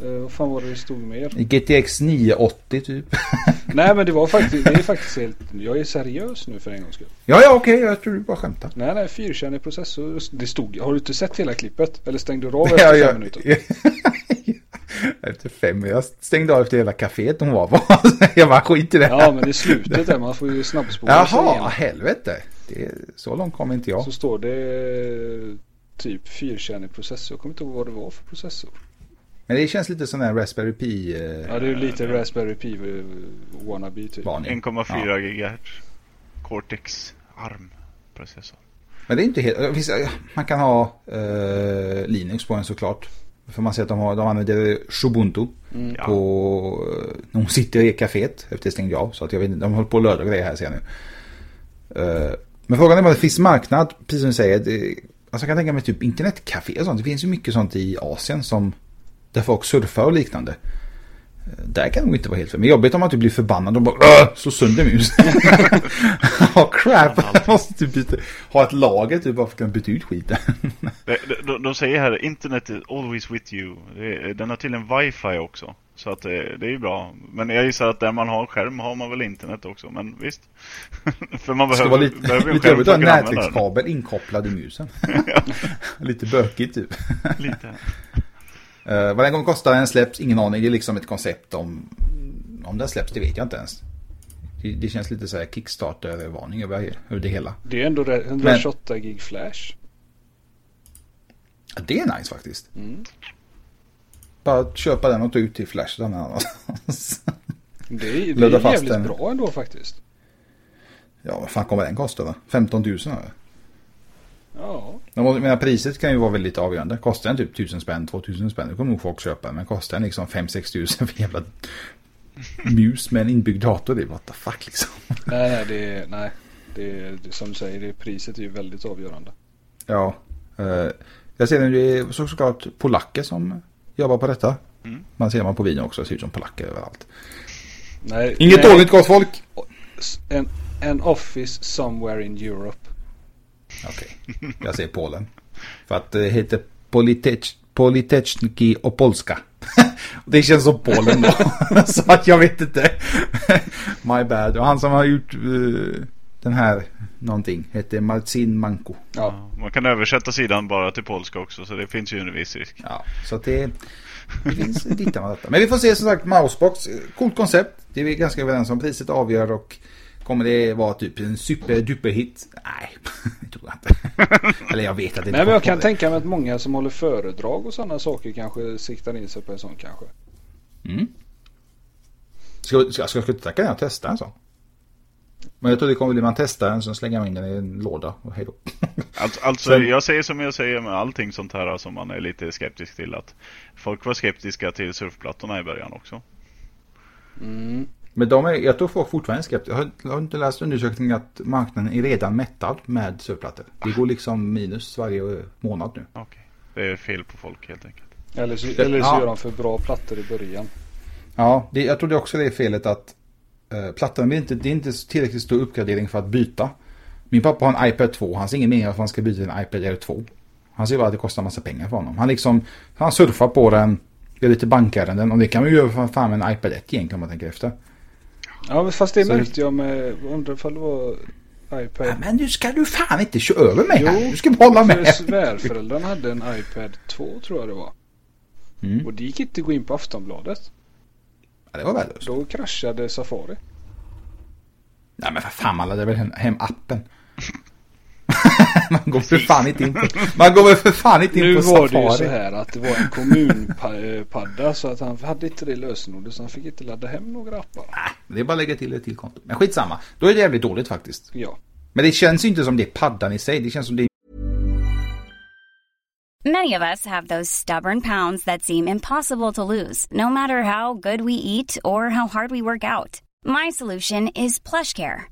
Eh, vad fan var det det stod mer? GTX 980 typ. Nej men det var faktiskt, det är faktiskt helt, jag är seriös nu för en gångs skull. ja, ja, okej, jag tror du bara skämtar. Nej nej, fyrkärnig processor. Det stod, har du inte sett hela klippet? Eller stängde du av efter Ja, fem ja. minuter? efter fem, jag stängde av efter hela kaféet hon var på. jag bara skit i det. Ja men det är slutet där, man får ju snabbspola Jaha, helvete. Det är, så långt kom inte jag. Så står det typ fyrkärnig processor. Jag kommer inte ihåg vad det var för processor. Men det känns lite som en Raspberry Pi. Eh, Ja det är ju lite Raspberry Pi eh, wannabe typ. varning. 1,4 Ja. GHz. Cortex ARM processor. Men det är inte helt... eh, Man kan ha eh, Linux på den såklart. För man ser att de, har, de använder Ubuntu Mm. På... När hon sitter i kaféet efter det stängde jag av. Så att jag vet inte, de håller på att löda grejer här ser jag nu. Eh, men frågan är vad det finns marknad, precis som du säger. Det, alltså jag kan tänka mig typ internetcafé och sånt. Det finns ju mycket sånt i Asien som... Där folk surfar och liknande. Där kan det nog inte vara helt fel. Men jobbigt om man typ blir förbannad och bara slår sönder musen. Ja, crap. Måste typ byta, ha ett lager typ bara för att kunna byta ut skiten. De, de, de säger här internet is always with you. Den har tydligen wifi också. Så att det, det är ju bra. Men jag gissar att där man har skärm har man väl internet också. Men visst. för man behöver, lite, behöver en lite skärm den. nätverkskabel inkopplad i musen. lite bökigt typ. Lite. Uh, vad den kommer kosta den släpps, ingen aning. Det är liksom ett koncept om... Om den släpps, det vet jag inte ens. Det, det känns lite så här Kickstarter-varning över, över det hela. Det är ändå re- 128 gig flash. Ja, det är nice faktiskt. Bara köpa den och ta ut till Flash någon annanstans. Det är, det är jävligt den. bra ändå faktiskt. Ja, vad fan kommer den kosta då? 15 000 eller? Ja. Jag menar, priset kan ju vara väldigt avgörande. Kostar den typ 1000 spänn, 2000 spänn, då kommer nog folk köpa. Men kostar den liksom 5-6 tusen för jävla mus med en inbyggd dator, det är what the fuck liksom. Nej, nej, det är, nej. Det är, som du säger, det, priset är ju väldigt avgörande. Ja. eh, jag ser det är så- såklart polacker som jobbar på detta. Man ser man på videon också, det ser ut som polacker överallt. Nej, Inget nej, dåligt gott folk! En, en office somewhere in Europe. Okej, jag säger Polen. För att det heter Politech, Politechniki och Polska. det känns som Polen då. Så att jag vet inte. My bad. Och han som har gjort eh, den här någonting heter Marcin Manko. Ja. Man kan översätta sidan bara till polska också. Så det finns ju en viss risk. Ja, så att det, det finns lite av detta. Men vi får se som sagt Mousebox. Coolt koncept. Det är vi ganska överens om. Priset avgör och kommer det vara typ en superduper hit? Nej, det tror jag inte. Eller jag vet att det inte Nej, men jag kan det. tänka mig att många som håller föredrag och sådana saker kanske siktar in sig på en sån kanske. Ska, ska, ska jag tacka den och testa en sån? Men jag tror det kommer bli man testar den, sen slänger man in den i en låda och hej då. Alltså, alltså Sen- jag säger som jag säger med allting sånt här som man är lite skeptisk till. Att folk var skeptiska till surfplattorna i början också. Men de är, jag tror folk fortfarande är skeptiska. Jag har, inte läst undersökningen att marknaden är redan mättad med surfplattor. Det går liksom minus varje månad nu. Okej. Det är fel på folk helt enkelt. Eller så, eller så Ja. gör de för bra plattor i början. Ja, det, jag tror det också det är felet att eh, plattan blir inte, det är inte tillräckligt stor uppgradering för att byta. Min pappa har en iPad 2. Han ser ingen mening att han ska byta en iPad Air 2. Han ser bara att det kostar massa pengar för honom. Han liksom, han surfar på den, gör lite bankärenden och det kan man ju göra för fan med en iPad 1 egentligen om man tänker efter. Ja, fast det Så- märkte jag med, undrar ifall det var iPad. Ja, men nu ska du fan inte köra över mig här. Jo, Du ska hålla För med. svärföräldrarna hade en iPad 2 tror jag det var. Mm. Och det gick inte att gå in på Aftonbladet. Ja, det var värdelöst. Då kraschade Safari. Nej men för fan man laddar väl hem appen. Man går för fan inte in på, man går väl för fan inte in Nu på var Safari. det ju så här att det var en kommunpadda så att han hade inte det lösenordet så han fick inte ladda hem några appar. Det är bara att lägga till ett till konto. Men skitsamma. Då är det jävligt dåligt faktiskt. Ja. Men det känns ju inte som det är paddan i sig. Det känns som det är Many of us have those stubborn pounds that seem impossible to lose, no matter how good we eat or how hard we work out. My solution is PlushCare.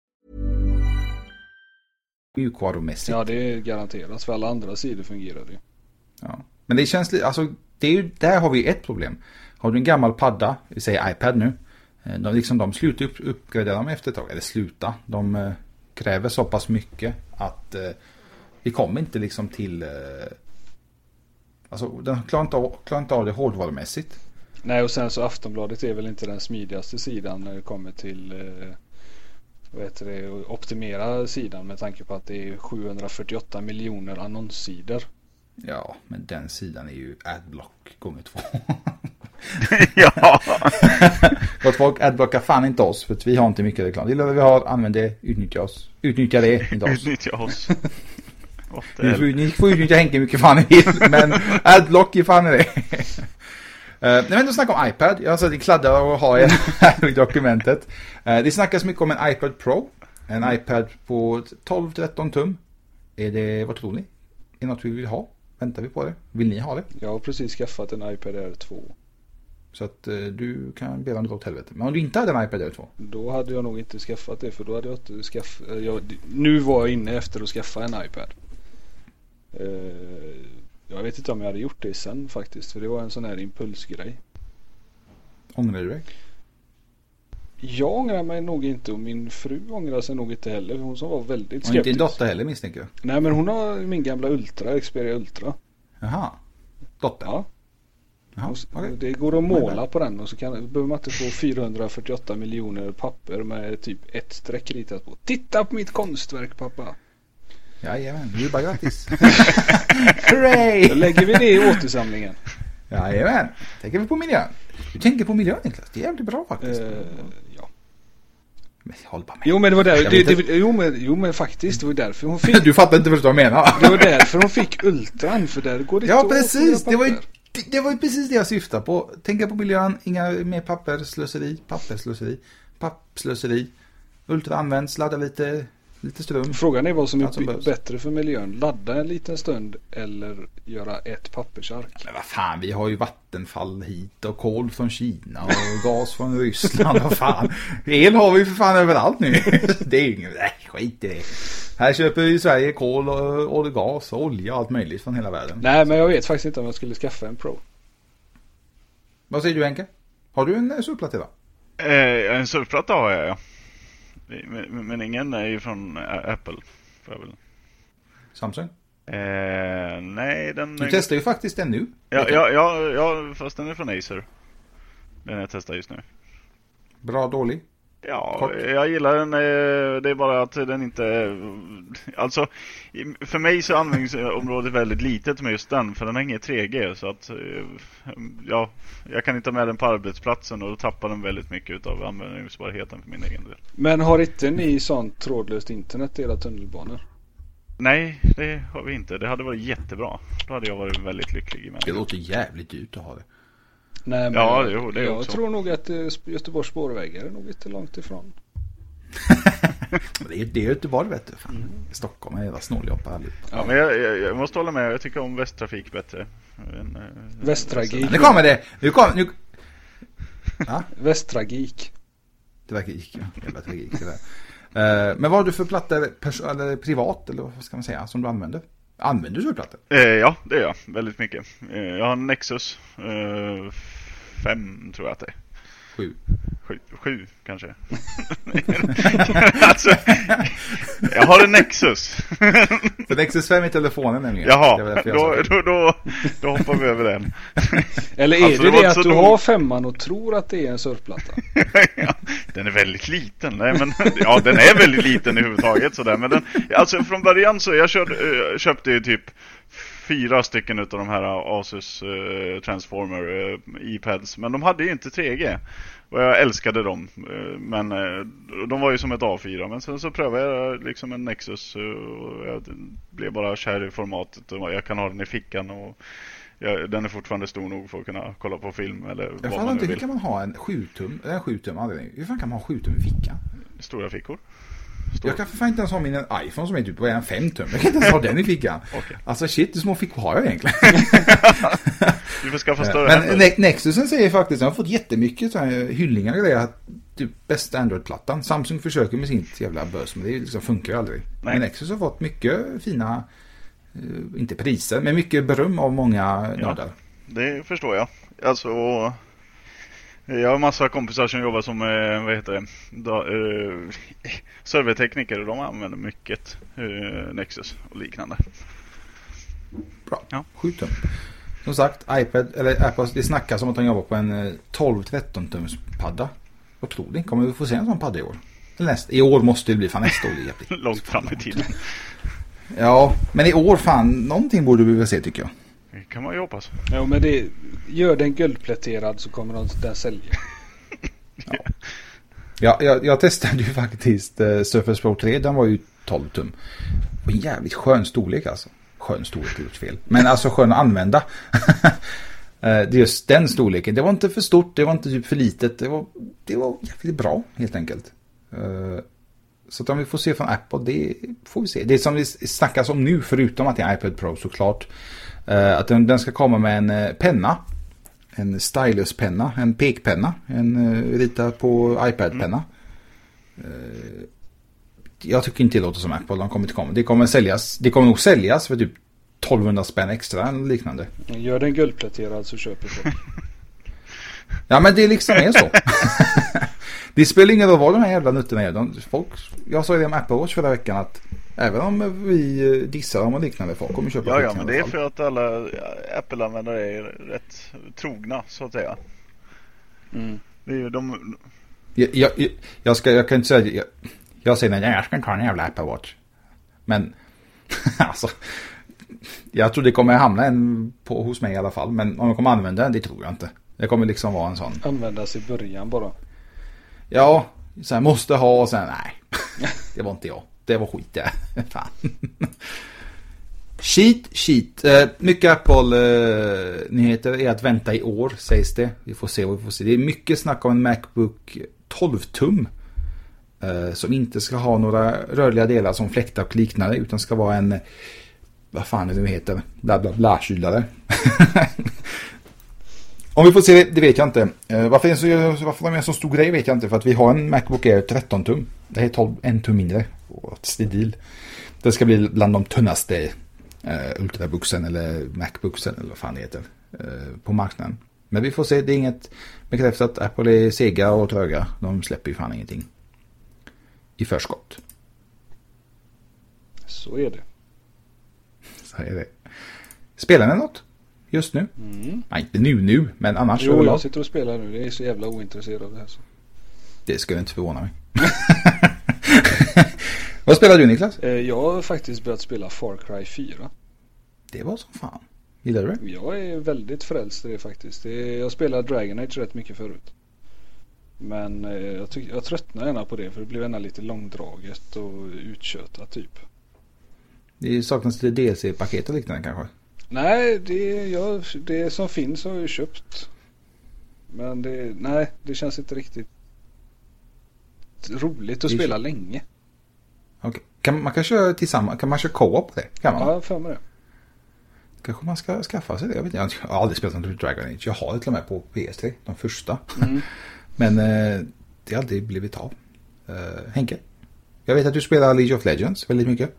Mjukvarumässigt. Ja, det är garanterat. För alla andra sidor fungerar det. Ja. Men det känns lite, alltså, det är ju, där har vi ett problem. Har du en gammal padda, vi säger iPad nu, eh, de, liksom, de slutar upp, uppgradera dem efter ett tag. Eller sluta, de eh, kräver så pass mycket att eh, vi kommer inte liksom till... Eh, alltså, den klarar inte, av, klarar inte av det hårdvarumässigt. Nej, och sen så Aftonbladet är väl inte den smidigaste sidan när det kommer till eh, vad heter det, optimera sidan med tanke på att det är 748 miljoner annonssidor. Ja, men den sidan är ju Adblock gånger två. ja. Gott folk, Adblockar fan inte oss för att vi har inte mycket reklam. Det är vi har, använd det, utnyttja oss. Utnyttja det, inte oss. Utnyttja oss. ni, får, ni får utnyttja Henke mycket fan ni vill, men Adblock är fan i det. Uh, men då snackar om iPad. Jag har sett i kladdar och har här i dokumentet. Uh, det snackas mycket om en iPad Pro. En iPad på 12-13 tum. Är det, vad tror ni? Är det något vi vill ha? Väntar vi på det? Vill ni ha det? Jag har precis skaffat en iPad Air 2. Så att uh, du kan be om det åt helvete. Men om du inte hade en iPad Air 2? Då hade jag nog inte skaffat det. För då hade jag inte skaffat. Jag, nu var jag inne efter att skaffa en iPad. Jag vet inte om jag hade gjort det sen faktiskt. För det var en sån här impulsgrej. Ångrar du dig? Jag ångrar mig nog inte och min fru ångrar sig nog inte heller. Hon som var väldigt skeptisk. Och inte din dotter heller misstänker jag. Nej men hon har min gamla Ultra, Xperia Ultra. Jaha. Dotter? Ja. Jaha, okay. Det går att måla på den och så kan, behöver man inte få 448 miljoner papper med typ ett streck ritat på. Titta på mitt konstverk pappa. Jajamän, nu bara grattis. Hurray! Då lägger vi det i återsamlingen. Jajamän, tänker vi på miljön. Du tänker på miljön Niklas, det är jävligt bra faktiskt. Uh, ja. Men håll bara med. Jo men det var där, det, det, det, jo, men, jo men faktiskt det var därför hon fick. du fattar inte vad jag menar. det var därför hon fick ultran för där går det Ja precis, det var ju det var ju precis det jag syftade på. Tänka på miljön, inga mer papperslöseri, papperslöseri, pappslöseri. Ultra används, ladda lite lite ström. Frågan är vad som är alltså, bättre för miljön. Ladda en liten stund eller göra ett pappersark. Men vad fan, vi har ju vattenfall hit och kol från Kina och gas från Ryssland. vad fan. El har vi för fan överallt nu. det är ju inget, nej skit i det. Här köper vi i Sverige kol och, och gas och olja och allt möjligt från hela världen. Nej, men jag vet faktiskt inte om jag skulle skaffa en Pro. Vad säger du Henke? Har du en surfplatta? Eh, en surfplatta har jag ja. Men, men ingen är ju från Apple. För väl. Samsung? Eh, nej, den... Du testar ju faktiskt den nu. Ja, ja, ja, ja, fast den är från Acer. Den jag testar just nu. Bra, dålig? Ja, Kort. jag gillar den. Eh, det är bara att den inte... Alltså, för mig så är användningsområdet väldigt litet med just den. För den har inget 3G. Så att, eh, ja, jag kan inte ha med den på arbetsplatsen och då tappar den väldigt mycket av användningsbarheten för min egen del. Men har inte ni sånt trådlöst internet i era tunnelbanor? Nej, det har vi inte. Det hade varit jättebra. Då hade jag varit väldigt lycklig. Det låter jävligt dyrt att ha det. Nej, men ja, jo, det jag också. tror nog att eh, Göteborgs spårvägar är nog inte långt ifrån. det, är, det är Göteborg vet du. Fan. Mm. Stockholm är jävla snåljåp allihop. Ja, men jag, jag, jag, måste hålla med. Jag tycker om Västtrafik bättre. Än, äh, Västtragik. Nu kommer det. Nu kommer nu. Ja? Västtragik. Det verkar gick ja. Jävla tragik det där. Uh, men vad har du för platta eller privat eller vad ska man säga som du använder? Använder du surfplattor? Eh, ja, det gör jag. Väldigt mycket. Eh, jag har en Nexus 5 eh, tror jag att det är. Sju. Sju, sju kanske. alltså, jag har en Nexus. Så Nexus 5 i telefonen nämligen. Jaha, då, då, då, då hoppar vi över den. Eller är alltså, det det, det att du har femman och tror att det är en surfplatta? ja, den är väldigt liten. Nej, men, ja, den är väldigt liten i huvudtaget. Sådär. Men den, alltså från början så jag körde, eh, köpte ju typ fyra stycken av de här Asus uh, Transformer uh, iPads. Men de hade ju inte 3G. Och jag älskade dem. Uh, men uh, de var ju som ett A4. Men sen så prövade jag liksom en Nexus. och jag blev bara kär i formatet. Och jag kan ha den i fickan. Och jag, den är fortfarande stor nog för att kunna kolla på film. Eller jag vad man inte, vill. hur kan man ha en 7 tum? En 7 tum hur fan kan man ha 7 tum i fickan? Stora fickor. Stor. Jag kan för fan inte ens ha min iPhone som är typ på en 5 tum. Jag kan inte ens ha den i fickan. okay. Alltså shit, hur små fickor har jag egentligen? du får skaffa större Men ne Nexusen säger faktiskt, jag har fått jättemycket så här hyllningar och grejer. Typ bästa Android-plattan. Samsung försöker med sitt jävla börs men det liksom funkar ju aldrig. Nej. Men Nexus har fått mycket fina, eh, inte priser, men mycket beröm av många Ja. nördar. Det förstår jag. Alltså, jag har massa kompisar som jobbar som, eh, vad heter det, da, eh, servertekniker och de använder mycket eh, Nexus och liknande. Bra, Ja. 7 tum. Som sagt, iPad, eller Apple, det snackas om att de jobbar på en eh, 12-13 tums padda. Vad tror ni? Kommer vi få se en sån padda i år? Nästa, I år måste det bli, fan nästa år är jävligt. Långt fram i tiden. Ja, men i år fan, någonting borde vi väl se tycker jag. Det kan man ju hoppas. Ja, men det, gör den guldpläterad så kommer de, den sälja. Ja, jag, jag testade ju faktiskt eh, Surface Pro 3, den var ju 12 tum. Och en jävligt skön storlek alltså. Skön storlek, är fel. Men alltså skön att använda. Eh, det är just den storleken. Det var inte för stort, det var inte typ för litet. Det var, det var jävligt bra helt enkelt. Eh, Så att om vi får se från Apple, det får vi se. Det som vi snackas om nu, förutom att det är iPad Pro såklart. eh, Att den, den ska komma med en eh, penna. En stylus-penna, en pekpenna. En uh, rita på iPad-penna. Eh, jag tycker inte det låter som Apple, de kommer inte komma. Det kommer säljas, det kommer nog säljas för typ 1200 spänn extra eller liknande. Gör den guldpläterad så köper folk. Ja men det liksom är så. det spelar ingen roll vad de här jävla nötterna är. De, folk, jag sa ju det om Apple Watch förra veckan att även om vi eh, dissar dem och liknande, folk kommer köpa Ja, ja, men det är för att alla Apple-användare är rätt trogna så att säga. Mm. Det är ju de, Jag, jag, jag, ska, jag kan inte säga, jag, jag säger nej, jag ska inte ha en jävla Apple Watch. Men, alltså, jag tror det kommer hamna en på, hos mig i alla fall. Men om jag kommer använda den, det tror jag inte. Det kommer liksom vara en sån, Användas i början bara ja, så här, måste ha och sen, nej, det var inte jag. Det var skit det. Fan. Cheat, cheat. Eh, mycket Apple-nyheter är att vänta i år, sägs det. Vi får se vad vi får se. Det är mycket snack om en Macbook 12-tum. Eh, som inte ska ha några rörliga delar som fläktar och liknande. Utan ska vara en, vad fan är det nu heter, bla bla bla kylare. Om vi får se det, det vet jag inte. Eh, varför, är så, varför de är en så stor grej vet jag inte. För att vi har en Macbook Air 13 tum. Det är 12, en tum mindre. Stil. Det ska bli bland de tunnaste eh, Ultrabooksen eller Macbooksen eller vad fan det heter. Eh, på marknaden. Men vi får se, det är inget bekräftat. Apple är sega och tröga. De släpper ju fan ingenting. I förskott. Så är det. Så är det. Spelar ni något? Just nu? Mm. Nej, inte nu nu, men annars Jo, jag sitter och spelar nu. Jag är så jävla ointresserad av det här. Så. Det skulle inte förvåna mig. Vad spelar du Niklas? Eh, Jag har faktiskt börjat spela Far Cry 4. Det var som fan. Gillar du det? Jag är väldigt frälst i det faktiskt. Jag spelade Dragon Age rätt mycket förut. Men eh, jag, tyck, jag tröttnar gärna på det för det blev gärna lite långdraget och uttjötat typ. Det saknas lite DLC-paket och liknande kanske. Nej, det, jag, det som finns har jag ju köpt. Men det, nej, det känns inte riktigt roligt att spela länge. Okej. Kan, man kan köra tillsammans, kan man köra co-op på det? Kan man? Ja, för mig det. Kanske man ska skaffa sig det. Jag, vet inte. jag har aldrig spelat något Dragon Age. Jag har det till och med på PS3, de första. Mm. Men eh, det har aldrig blivit av. Eh, Henke? Jag vet att du spelar League of Legends väldigt mycket.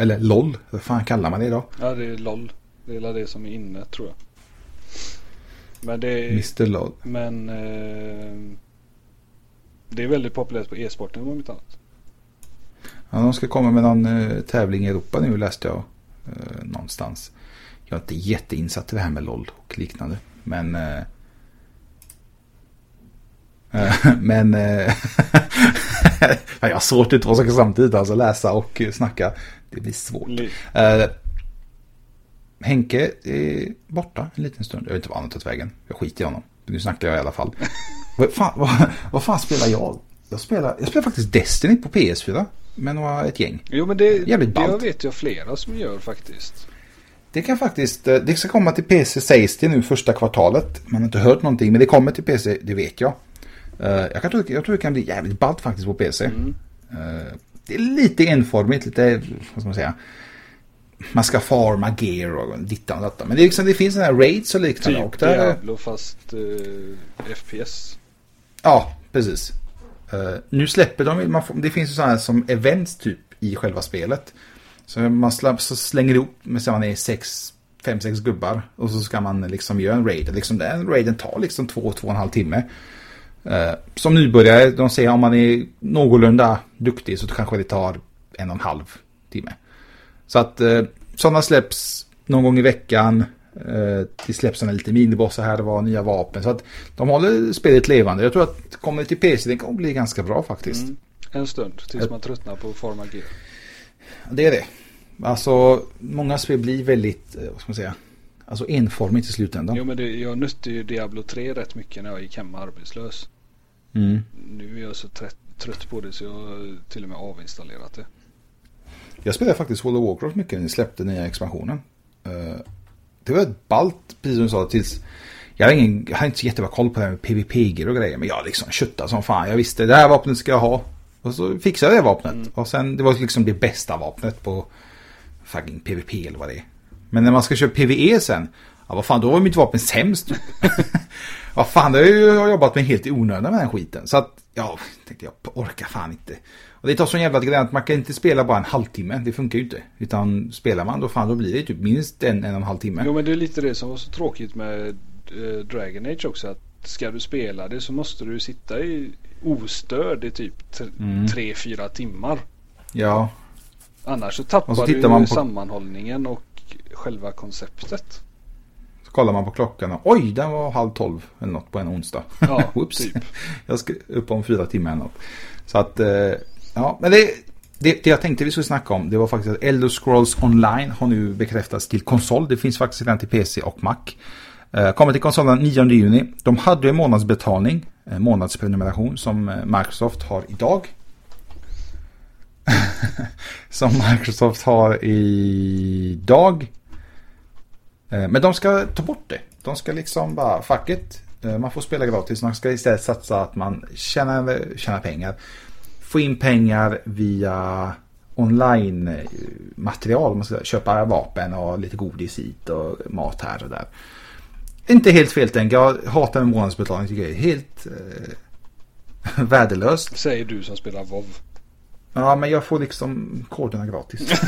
Eller LOL, vad fan kallar man det idag? Ja, det är LOL. Det är det som är inne tror jag. Men det är... Mr LOL. Men eh, det är väldigt populärt på e-sporten om inte annat. Ja, de ska komma med någon eh, tävling i Europa nu läste jag eh, någonstans. Jag är inte jätteinsatt i det här med LOL och liknande. Men... Eh, eh, men... Eh, jag har svårt att två saker samtidigt. Alltså läsa och snacka. Det blir svårt. Eh, Henke är borta en liten stund. Jag vet inte vad han har tagit vägen. Jag skiter i honom. Nu snackar jag i alla fall. vad, fan, vad, vad fan spelar jag? Jag spelar, jag spelar faktiskt Destiny på PS4. Med några, ett gäng. Jo men det, Jävligt det jag vet jag flera som gör faktiskt. Det kan faktiskt, eh, det ska komma till PC sägs det nu första kvartalet. Man har inte hört någonting men det kommer till PC, det vet jag. Eh, Jag, kan, jag tror det kan bli jävligt ballt faktiskt på PC. Mm. Det är lite enformigt, lite, vad ska man säga. Man ska farma gear och dittan och detta. Men det, är liksom, det finns sådana här raids och liknande. och Typ där, Diablo fast eh, FPS. Ja, precis. Uh, nu släpper de, man får, det finns ju sådana här som events typ i själva spelet. Så man slapp, så slänger ihop med man är sex, fem, sex gubbar. Och så ska man liksom göra en raid. Liksom den raiden tar liksom två, två och en halv timme. Uh, som nybörjare, de säger om man är någorlunda duktig så kanske det tar en och en halv timme. Så att uh, sådana släpps någon gång i veckan. Uh, det släpps sådana lite minibossar här, det var nya vapen. Så att de håller spelet levande. Jag tror att kommer det till PC, det kommer bli ganska bra faktiskt. Mm. En stund tills man tröttnar på Forma G. Det är det. Alltså, många spel blir väldigt, vad ska man säga, alltså enformigt i slutändan. Jo, men det, jag nötte ju Diablo 3 rätt mycket när jag gick hemma arbetslös. Mm. Nu är jag så trött, trött på det så jag har till och med avinstallerat det. Jag spelade faktiskt World of Warcraft mycket när ni släppte nya expansionen. Uh, det var ett ballt, precis som du sa, tills jag har, ingen, jag har inte så jättebra koll på det här med PVP och grejer, men jag liksom köttade som fan. Jag visste, det här vapnet ska jag ha. Och så fixade jag det vapnet. Mm. Och sen, det var liksom det bästa vapnet på fucking PVP eller vad det är. Men när man ska köra PVE sen, ja vad fan, då var mitt vapen sämst. vad fan, det har jag jobbat med helt i onödan med den skiten. Så att, ja, tänkte jag, orkar fan inte. Och det tar sån jävla grej att man kan inte spela bara en halvtimme. Det funkar ju inte. Utan spelar man då fan då blir det typ minst en, en och en halv timme. Jo men det är lite det som var så tråkigt med äh, Dragon Age också. Att ska du spela det så måste du sitta i ostörd i typ mm. tre, fyra timmar. Ja. Annars så tappar så du man på... sammanhållningen och själva konceptet. Så kollar man på klockan och oj, den var halv tolv eller något på en onsdag. Ja, Whoops. typ. Jag ska upp om fyra timmar eller något. Så att, eh, ja, men det, det, det, jag tänkte vi skulle snacka om, det var faktiskt att Elder Scrolls Online har nu bekräftats till konsol. Det finns faktiskt redan till PC och Mac. Eh, kommer till konsolen 9 juni. De hade en månadsbetalning, en månadsprenumeration som eh, Microsoft har idag. som Microsoft har idag. Eh, men de ska ta bort det. De ska liksom bara, fuck it. Eh, man får spela gratis. Man ska istället satsa att man tjänar, tjänar pengar. Få in pengar via online-material. Man ska köpa vapen och lite godis hit och mat här och där. Inte helt fel tänk. Jag hatar en månadsbetalning. Tycker jag är helt eh, värdelöst. Säger du som spelar WoW. Ja, men jag får liksom koderna gratis.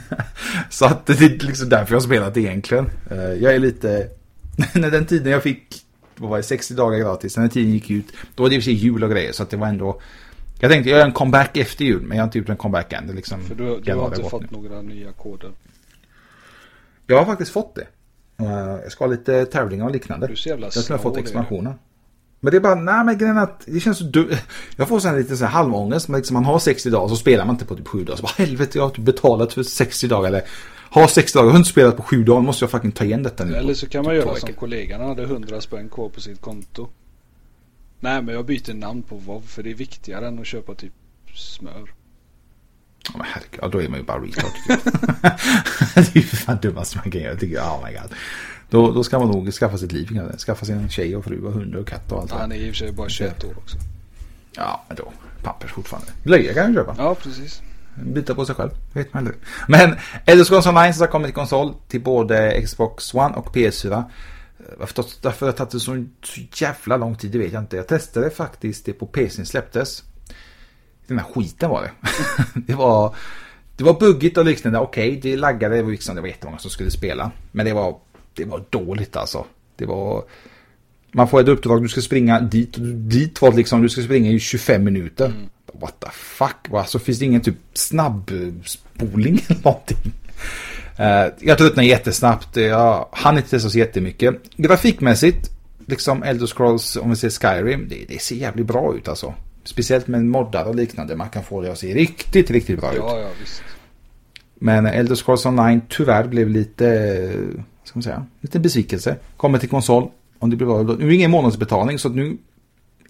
så att det är liksom därför jag har spelat egentligen. Eh, jag är lite... när den tiden jag fick, vad var det, 60 dagar gratis. När den tiden gick ut, då var det i och för sig jul och grejer. Så att det var ändå... Jag tänkte jag gör en comeback efter jul, men jag har inte gjort en comeback än. Det liksom, För du, du har inte fått nu. några nya koder? Jag har faktiskt fått det. Eh, jag ska ha lite tävlingar och liknande. Du så jävla Jag skulle ha fått expansionen. Men det är bara, nej men grejen att det känns så dumt. Jag får sån lite så här halvångest. Men liksom man har 60 dagar så spelar man inte på typ 7 dagar. Så bara helvete jag har typ betalat för 60 dagar. Eller har 60 dagar, jag har inte spelat på 7 dagar. måste jag fucking ta igen detta nu. Eller så kan man göra som kollegan hade 100 spänn kvar på sitt konto. Nej men jag byter namn på WoW för det är viktigare än att köpa typ smör. Ja, men herregud, då är man ju bara retard. det är ju fan dummaste man kan göra. Tycker jag. Oh my god. Då, då ska man nog skaffa sitt liv. Skaffa sin tjej och fru och hund och katt och allt. Han är i och för sig bara 21 år också. Ja, men då. Pampers fortfarande. Blöja kan du köpa. Ja, precis. Byta på sig själv. Vet man aldrig. Men Elder Scrolls Online har kommit till konsol till både Xbox One och PS4. Varför, varför det har tagit så, så jävla lång tid, det vet jag inte. Jag testade faktiskt det på PC släpptes. Den här skiten var det. det var... Det var buggigt och liknande. Okej, okay, det laggade. Det var, liksom, det var jättemånga som skulle spela. Men det var, det var dåligt alltså. Det var... Man får ett uppdrag, du ska springa dit. Dit var liksom, du ska springa i 25 minuter. Mm. What the fuck? Alltså finns det ingen typ snabbspolning eller någonting? Uh, jag tröttnade jättesnabbt. Jag hann inte testa så jättemycket. Grafikmässigt, liksom Elder Scrolls, om vi ser Skyrim, det, det ser jävligt bra ut alltså. Speciellt med moddar och liknande. Man kan få det att se riktigt, riktigt bra ja, ut. Ja, visst. Men Elder Scrolls Online tyvärr blev lite, ska man säga, lite besvikelse. Kommer till konsol. Om det blir bra. Nu är det ingen månadsbetalning så nu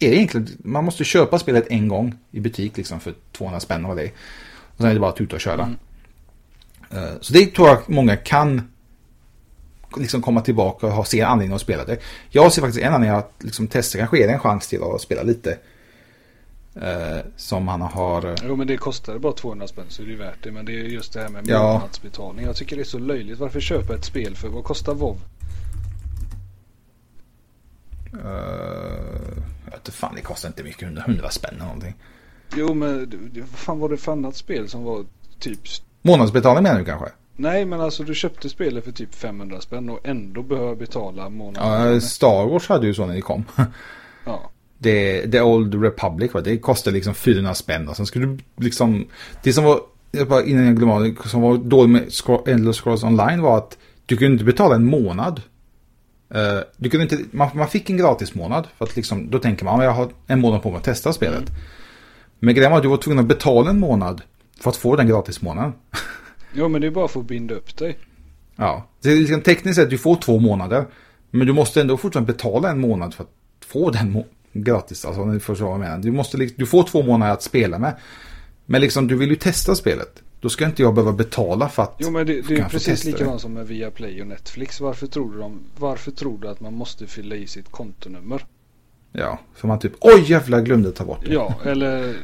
är det egentligen, man måste köpa spelet en gång i butik liksom för 200 spänn och det Och sen är det bara att tuta och köra. Mm. Eh, så det tror jag många kan liksom komma tillbaka och ha, se anledning att spela det. Jag ser faktiskt en anledning att liksom testa kanske är det en chans till att spela lite Eh, som han har. Eh, jo men det kostar bara 200 spänn så är det värt det. Men det är just det här med ja. månadsbetalning. Jag tycker det är så löjligt. Varför köpa ett spel för vad kostar WoW? Uh, köpte, fan det kostar inte mycket, 100, 100 spänn eller någonting. Jo men vad fan var det för annat spel som var typ Månadsbetalning menar du kanske? Nej men alltså du köpte spelet för typ 500 spänn och ändå behöver betala månaden. Ja, Star Wars hade ju så när det kom. Ja. Det, The Old Republic, va? det kostade liksom 400 spänn. Och sen skulle du liksom... Det som var, jag bara innan jag glömmer av det, som var dåligt med Endless Scrolls Online var att du kunde inte betala en månad. Eh, du kunde inte, man, man fick en gratis månad. För att liksom, då tänker man, "Ja, jag har en månad på mig att testa spelet. Men grejen var att du var tvungen att betala en månad för att få den gratis månaden. Jo men det är bara för att binda upp dig. Ja, det är liksom tekniskt sett du får två månader. Men du måste ändå fortfarande betala en månad för att få den gratis. Alltså ni förstår vad jag menar. Du, måste, liksom- du får två månader att spela med. Men liksom du vill ju testa spelet. Då ska inte jag behöva betala för att Jo men det, det är precis likadant som med Viaplay och Netflix. Varför tror, du de, varför tror du att man måste fylla i sitt kontonummer? Ja, för man typ oj jävlar glömde ta bort det. Ja, eller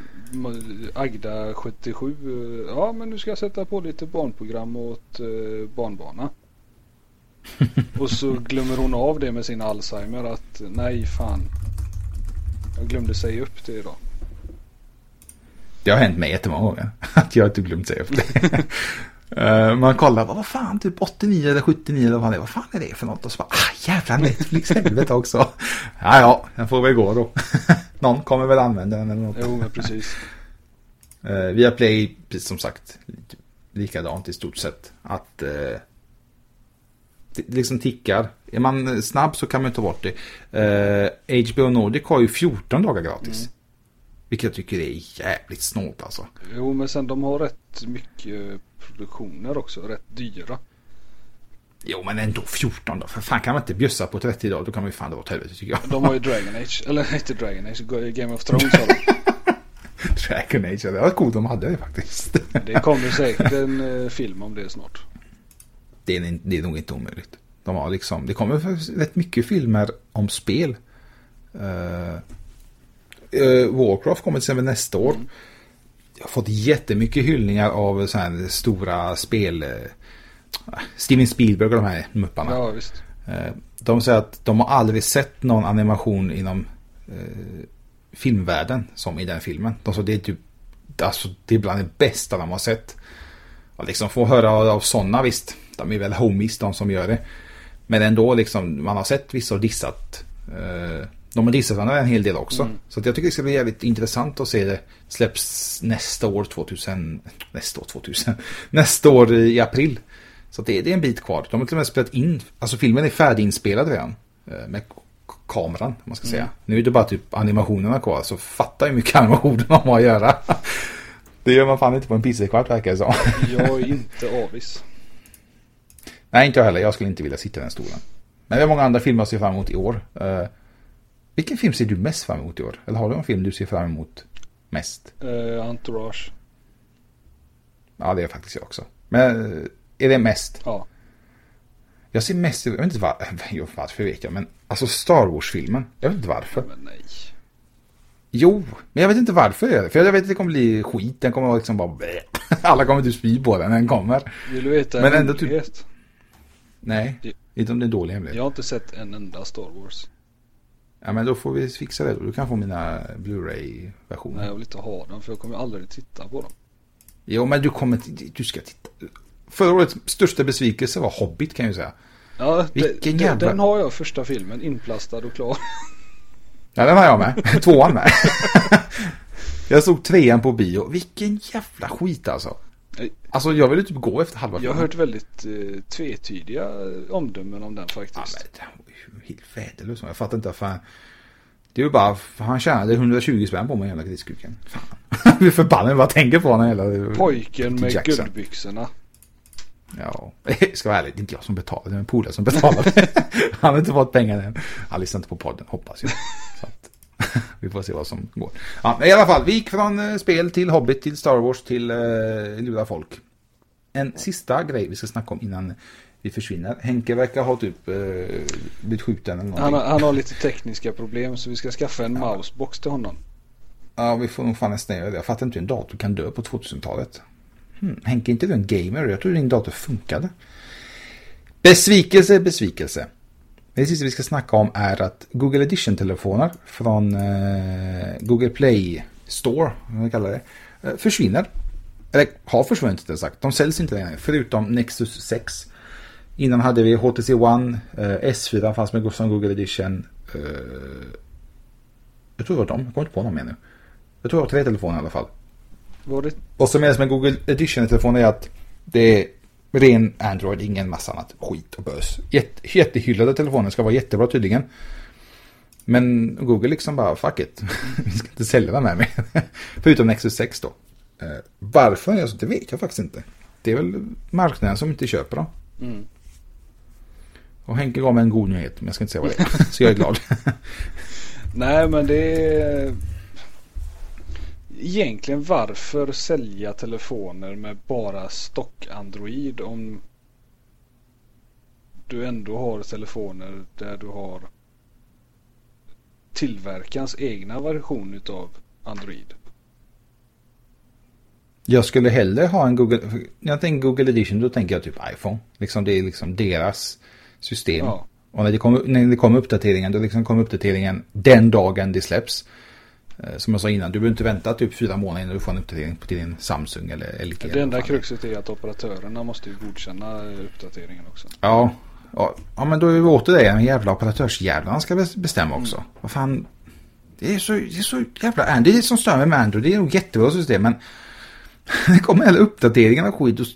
Agda 77. eh, Ja, men nu ska jag sätta på lite barnprogram åt eh, barnbarna. Och så glömmer hon av det med sin Alzheimer att nej fan. Jag glömde säga upp det idag. Det har hänt mig jättemånga gånger. Att jag inte glömt säga upp det. Eh, Man kollar, vad fan, typ 89 eller 79 eller vad det är. Vad fan är det för något? Och så bara, ah jävlar Netflix helvete också. Ja, ja, den får väl gå då. Någon kommer väl använda den eller något. Jo men precis. Uh, via Play, precis som sagt, likadant i stort sett. Att eh, liksom tickar. Är man snabb så kan man ta bort det. Eh, HBO Nordic har ju 14 dagar gratis. Vilket jag tycker är jävligt snålt alltså. Jo men sen de har rätt mycket produktioner också. Rätt dyra. Jo men ändå 14 då. För fan kan man inte bjussa på 30 dagar då kan man ju fan dra åt helvete tycker jag. De har ju Dragon Age. Eller inte Dragon Age. Game of Thrones har de. Dragon Age, det var coolt de hade det faktiskt. Det kommer säkert en eh, film om det snart. Det, är, det är nog inte omöjligt. De har liksom, det kommer rätt mycket filmer om spel. Uh, Warcraft kommer till exempel nästa år. Jag har fått jättemycket hyllningar av så här stora spel. Uh, Steven Spielberg och de här mupparna. Ja visst. Eh, De säger att de har aldrig sett någon animation inom eh, filmvärlden som i den filmen. De sa det är typ, alltså det är bland det bästa de har sett. Och liksom få höra av, av sådana visst, de är väl homies de som gör det. Men ändå liksom, man har sett vissa och dissat. Eh, de har dissat varandra en hel del också. Så att jag tycker det ska bli jävligt intressant att se det släpps nästa år 2000, nästa år 2000, nästa år i april. Så det, det är en bit kvar. De har till och med spelat in, alltså filmen är färdiginspelad redan. eh, Med kameran, om man ska säga. Nu är det bara typ animationerna kvar, så fatta hur mycket animationer de har att göra. Det gör man fan inte på en pizzakvart verkar det som. Jag är inte avis. Nej, inte jag heller. Jag skulle inte vilja sitta i den stolen. Men det är många andra filmer jag ser fram emot i år. Eh, vilken film ser du mest fram emot i år? Eller har du en film du ser fram emot mest? Uh, Entourage. Ja, det är faktiskt jag också. Men eh, är det mest? Ja. Jag ser mest, jag vet inte var, jo, varför vet jag, men alltså Star Wars-filmen. Jag vet inte varför. Men nej. Jo, men jag vet inte varför. För jag vet att det kommer bli skit. Den kommer liksom bara... Alla kommer typ spy på den när den kommer. Vill du veta Men en ändå typ- hemlighet? Nej, Det- inte om det är en dålig hemlighet. Jag har inte sett en enda Star Wars. Ja, men då får vi fixa det. Du kan få mina Blu-ray-versioner. Nej, jag vill inte ha dem för jag kommer aldrig titta på dem. Jo, men du kommer... Du ska titta. Förra årets största besvikelse var Hobbit kan jag ju säga. Ja, Vilken det, jävla- Den har jag första filmen inplastad och klar. Ja, den har jag med. Tvåan med. jag såg trean på bio. Vilken jävla skit alltså. Alltså jag ville typ gå efter halva Jag har filmen. hört väldigt eh, tvetydiga eh, omdömen om den Ja, faktiskt. men det var ju helt värdelöst. Jag fattar inte varför. Det är ju bara, han tjänade 120 spänn på mig jävla griskuken. Fan. Hur förbannad jag bara tänker på honom hela... Pojken med Jackson. guldbyxorna. Ja, ska vara ärlig, det är inte jag som betalar, det är en polare som betalar. han har inte fått pengar än. Han lyssnar inte på podden, hoppas jag. Så att, vi får se vad som går. Ja, i alla fall, vi gick från eh, spel till Hobbit, till Star Wars, till eh, Lura folk. En sista grej vi ska snacka om innan vi försvinner. Henke verkar ha typ eh, blivit skjuten eller någonting. Han, har- han har lite tekniska problem så vi ska skaffa en mousebox till honom. Ja, vi får nog fan nästan göra det. Jag fattar inte hur en dator kan dö på 2000-talet. Hmm. Henke, inte du en gamer? Jag tror din dator funkade. Besvikelse, besvikelse. Det sista vi ska snacka om är att Google Edition-telefoner från eh, Google Play Store, vad man kallar det, eh, försvinner. Eller har försvunnit rättare sagt. De säljs inte längre, förutom Nexus 6. Innan hade vi HTC One, eh, S4 fanns med som Google Edition. Jag tror det var de, jag kommer inte på någon mer nu. Jag tror det var tre telefoner i alla fall. Var det? Vad som är med Google Edition-telefoner är att det är ren Android, ingen massa annat skit och bös. Jätte, jättehyllade telefoner ska vara jättebra tydligen. Men Google liksom bara, fuck it. Vi ska inte sälja den här med. Förutom Nexus 6 då. Eh, varför? Alltså, det vet jag faktiskt inte. Det är väl marknaden som inte köper dem. Mm. Och Henke gav mig en god nyhet, men jag ska inte säga vad det är. Så jag är glad. Nej, men det är... Egentligen varför sälja telefoner med bara stock Android om du ändå har telefoner där du har tillverkarens egna version utav Android. Jag skulle hellre ha en Google, när jag tänker Google Edition då tänker jag typ iPhone. Liksom det är liksom deras system. Ja. Och när det kommer när det kommer uppdateringen, då liksom kommer uppdateringen den dagen det släpps. Eh, Som jag sa innan, du behöver inte vänta typ fyra månader innan du får en uppdatering på din Samsung eller LG. Det enda kruxet är att operatörerna måste ju godkänna eh, uppdateringen också. Ja, ja, ja men då är vi åter det. En jävla operatörsjävlarna ska bes- bestämma också. Vad fan. Det är så, det är så jävla Android. Det är som stör mig med Android. Det är nog jättebra system men. Det kommer alla uppdateringar och skit. Och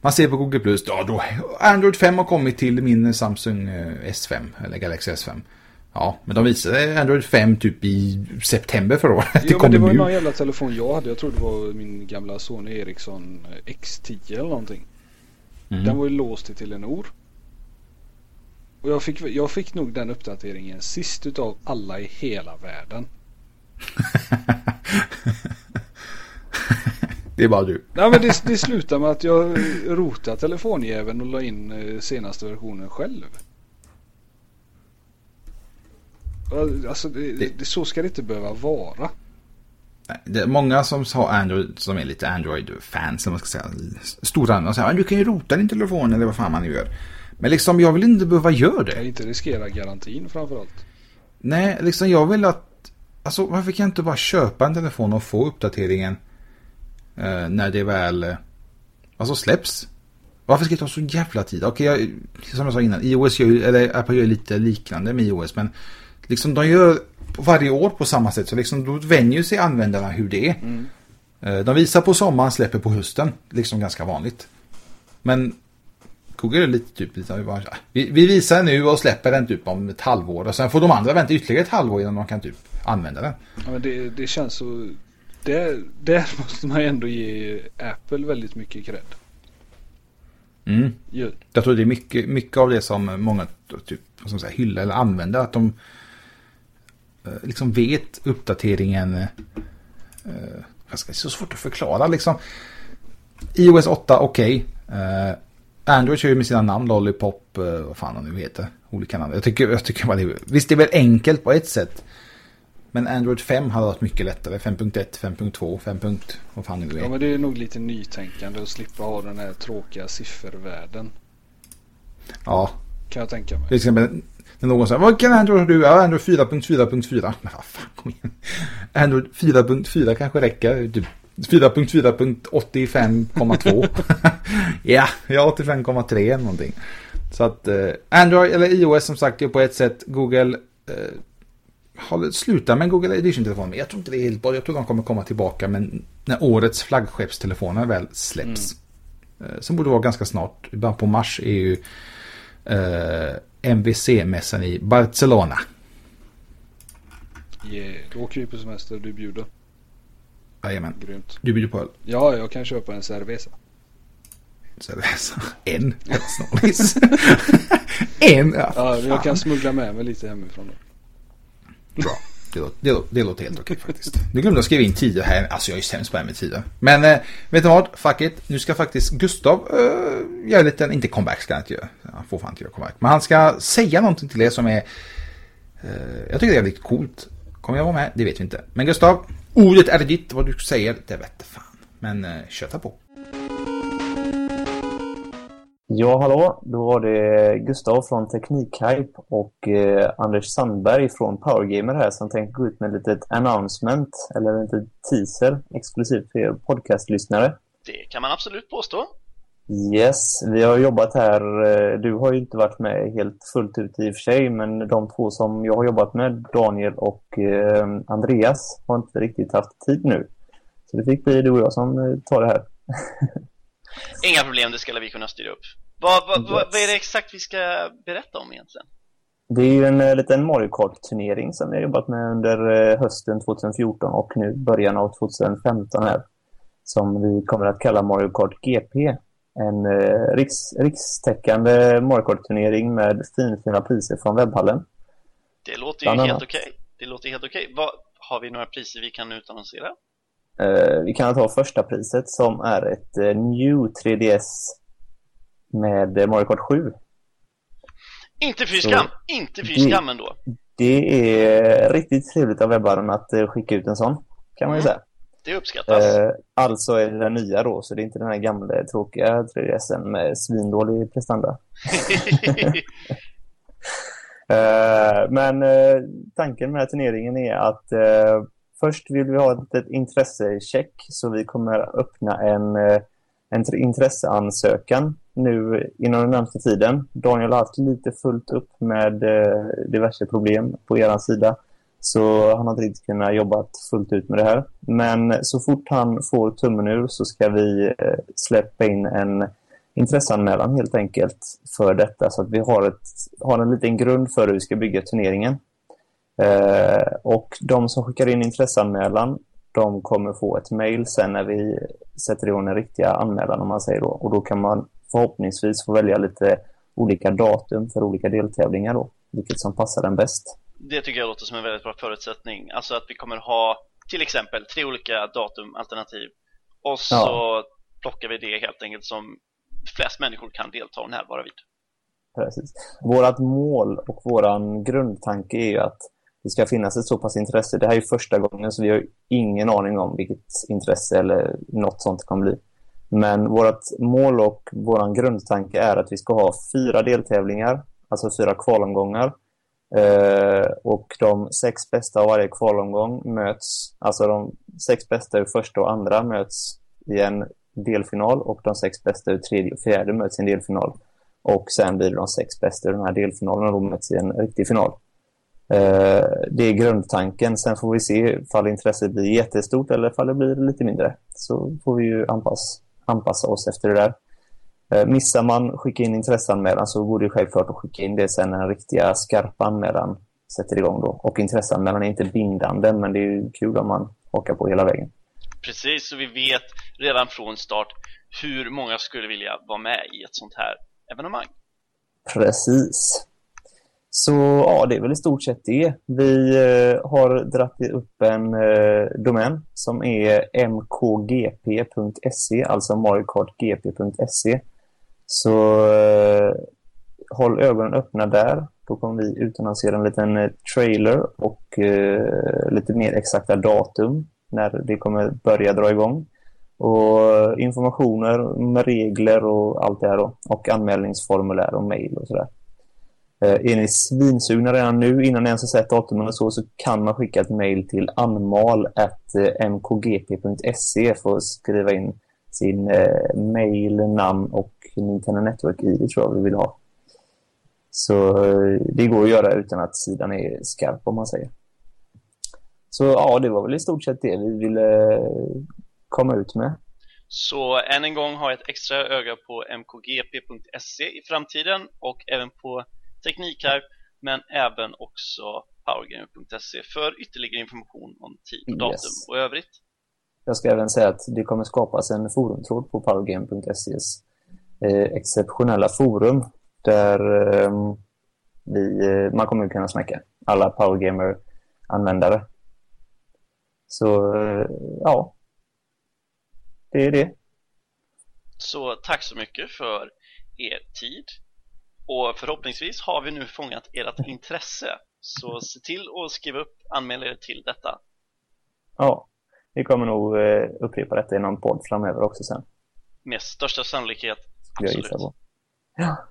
man ser på Google Plus. Ja, då Android 5 har kommit till min Samsung eh, S5. Eller Galaxy S5. Ja, men de visade Android 5 typ i september förra året. Det Jo men det var ju någon jävla telefon jag hade. Jag tror det var min gamla Sony Ericsson eh, X10 eller någonting. Mm. Den var ju låst till Telenor. Och jag fick, jag fick nog den uppdateringen sist utav alla i hela världen. Det är bara du. Nej men det, det slutade med att jag rotade telefonjäveln och la in eh, senaste versionen själv. Alltså det, det, det, så ska det inte behöva vara. Det är många som har Android som är lite Android-fans, man ska säga. Stora andra säger du kan ju rota din telefon eller vad fan man nu gör. Men liksom jag vill inte behöva göra Jag det. inte riskera garantin framförallt. Nej, liksom jag vill att... Alltså varför kan jag inte bara köpa en telefon och få uppdateringen eh, när det väl... Eh, alltså släpps? Varför ska det ta så jävla tid? Okej, jag, som jag sa innan, iOS gör ju, eller Apple gör lite liknande med iOS, men liksom de gör varje år på samma sätt, så liksom då vänjer sig användarna hur det är. Eh, De visar på sommaren, släpper på hösten, liksom ganska vanligt. Men Google är lite typ lite, vi, bara, vi, vi visar nu och släpper den typ om ett halvår och sen får de andra vänta ytterligare ett halvår innan de kan typ använda den. Ja, men det, det känns så... Där, där måste man ändå ge Apple väldigt mycket cred. Mm. Jag tror det är mycket, mycket av det som många typ, man säga, hyllar eller använder. Att de liksom vet uppdateringen. Eh, vad ska, det är så svårt att förklara liksom. iOS 8, okej. Eh, Android kör ju med sina namn, Lollipop, eh, vad fan de nu heter. Olika namn. Jag tycker, jag tycker bara det, visst det är väl enkelt på ett sätt. Men Android 5 hade varit mycket lättare. 5.1, 5.2, 5. Vad fan nu är. Ja men det är nog lite nytänkande att slippa ha den här tråkiga siffervärlden. Ja, Kan jag tänka mig. Till exempel när någon säger vad kan Android har du? Ja, Android 4.4.4. Men vad fan, kom igen. Android 4.4 kanske räcker. Typ 4.4.85,2. ja, ja 85,3 eller någonting. Så att eh, Android eller iOS som sagt är på ett sätt. Google eh, har slutat med Google Edition-telefon. Men jag tror inte det är helt bra. Jag tror de kommer komma tillbaka. Men när årets flaggskeppstelefoner väl släpps. Eh, som borde vara ganska snart. I början på mars är ju eh, MVC-mässan i Barcelona. Yeah. Då åker vi på semester du bjuder. Jajamän. Grymt. Du bjuder på öl. Ja, jag kan köpa en cerveza. Cerveza. En. Snorris. en. Ja, Ja, jag kan smuggla med mig lite hemifrån då. Bra. Det låter, det, låter, det låter helt okej faktiskt. Du glömde att skriva in tider här. Alltså jag är sämst på det här med tider. Men eh, vet du vad? Fuck it. Nu ska faktiskt Gustav eh, göra en liten, inte comeback ska han inte göra. Han får fan inte göra comeback. Men han ska säga någonting till er som är, eh, jag tycker det är jävligt coolt. Kommer jag vara med? Det vet vi inte. Men Gustav, ordet är ditt. Vad du säger, det vet fan. Men eh, köta på. Ja, hallå. Då var det Gustav från Teknikhype och eh, Anders Sandberg från Powergamer här som tänkte gå ut med ett litet announcement eller en liten teaser exklusivt för er podcastlyssnare. Det kan man absolut påstå. Yes, vi har jobbat här. eh, Du har ju inte varit med helt fullt ut i och för sig, men de två som jag har jobbat med, Daniel och eh, Andreas, har inte riktigt haft tid nu. Så det fick bli du och jag som eh, tar det här. Inga problem, det ska vi kunna styra upp. Vad, vad, vad, vad är det exakt vi ska berätta om egentligen? Det är ju en eh, liten Mario Kart-turnering som vi har jobbat med under eh, hösten 2014 och nu början av 2015 här. Som vi kommer att kalla Mario Kart GP. En eh, riks, rikstäckande Mario Kart-turnering med finfina priser från webbhallen. Det låter ju Bland helt okej. Det låter helt okej. Vad, har vi några priser vi kan utannonsera? Eh, vi kan ta första priset som är ett eh, New 3DS med eh, Mario Kart 7. Inte fy skam! Inte fy skam ändå. Det är riktigt trevligt av webbhallen att skicka ut en sån, kan man ju säga. Det uppskattas. Alltså är det den nya då, så det är inte den här gamla tråkiga 3DSen med svindålig prestanda. Men tanken med turneringen är att först vill vi ha ett, ett intressecheck så vi kommer öppna en, eh, en intresseansökan nu inom den närmaste tiden. Daniel har haft lite fullt upp med eh, diverse problem på er sida. Så han har inte riktigt kunnat jobba fullt ut med det här. Men så fort han får tummen ur så ska vi eh, släppa in en intresseanmälan helt enkelt för detta. Så att vi har, ett, har en liten grund för hur vi ska bygga turneringen. Eh, och de som skickar in intresseanmälan de kommer få ett mail sen när vi sätter igång den riktiga anmälan om man säger då. Och då kan man förhoppningsvis få välja lite olika datum för olika deltävlingar då. Vilket som passar den bäst. Det tycker jag låter som en väldigt bra förutsättning. Alltså att vi kommer ha till exempel tre olika datumalternativ och så Ja. plockar vi det helt enkelt som flest människor kan delta och närvara vid. Precis. Vårat mål och våran grundtanke är ju att det ska finnas ett så pass intresse. Det här är ju första gången så vi har ingen aning om vilket intresse eller något sånt kommer bli. Men vårt mål och vår grundtanke är att vi ska ha fyra deltävlingar, alltså fyra kvalomgångar. Eh, och de sex bästa av varje kvalomgång möts, alltså de sex bästa ur första och andra möts i en delfinal och de sex bästa ur tredje och fjärde möts i en delfinal. Och sen blir det de sex bästa ur den här delfinalen och de möts i en riktig final. Eh, det är grundtanken. Sen får vi se ifall intresset blir jättestort eller ifall det blir lite mindre. Så får vi ju anpassa, anpassa oss efter det där. Eh, missar man skicka in intresseanmälan så går det självklart att skicka in det sen när den riktiga skarpa anmälan sätter igång då. Och intresseanmälan är inte bindande men det är ju kul om man hakar på hela vägen. Precis, så vi vet redan från start hur många skulle vilja vara med i ett sånt här evenemang. Precis. Så ja, det är väl i stort sett det. Vi eh, har dratt upp en eh, domän som är mkgp.se, alltså maricardgp.se. Så eh, håll ögonen öppna där. Då kommer vi utannonsera en liten eh, trailer och eh, lite mer exakta datum när det kommer börja dra igång. Och eh, informationer med regler och allt det här då. Och anmälningsformulär och mejl och sådär. Eh, är ni svinsugna redan nu innan ni ens har sett datumen och så, så kan man skicka ett mejl till anmal.mkgp.se för att skriva in sin eh, mejl, namn och Nintendo Network-ID tror jag vi vill ha. Så eh, det går att göra utan att sidan är skarp om man säger. Så ja, det var väl i stort sett det vi ville eh, komma ut med. Så än en gång ha ett extra öga på mkgp.se i framtiden och även på Teknikhype men även också powergamer.se för ytterligare information om tid och datum Yes. och övrigt. Jag ska även säga att det kommer skapas en forumtråd på powergame.ses eh, exceptionella forum där eh, vi, eh, man kommer kunna snacka. Alla powergamer-användare. Så eh, ja, det är det. Så tack så mycket för er tid och förhoppningsvis har vi nu fångat ert intresse så se till att skriva upp, anmäla er till detta. Ja, vi kommer nog eh, upprepa detta i någon podd framöver också sen. Med största sannolikhet, jag absolut. på. Ja.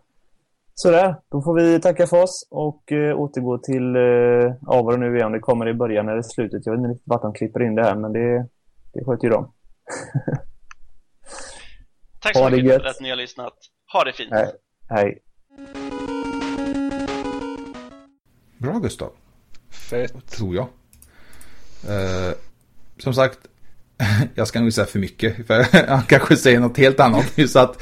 Sådär, då får vi tacka för oss och uh, återgå till uh, ja, vad det nu är, om det kommer i början eller slutet. Jag vet inte riktigt vart de klipper in det här, men det, det sköter ju de. Tack så mycket för att ni har lyssnat. Ha det fint. Hej. Hej. Bra Gustav. Fett. Tror jag. Uh, som sagt, jag ska nog inte säga för mycket, för han kanske säger något helt annat. Så att,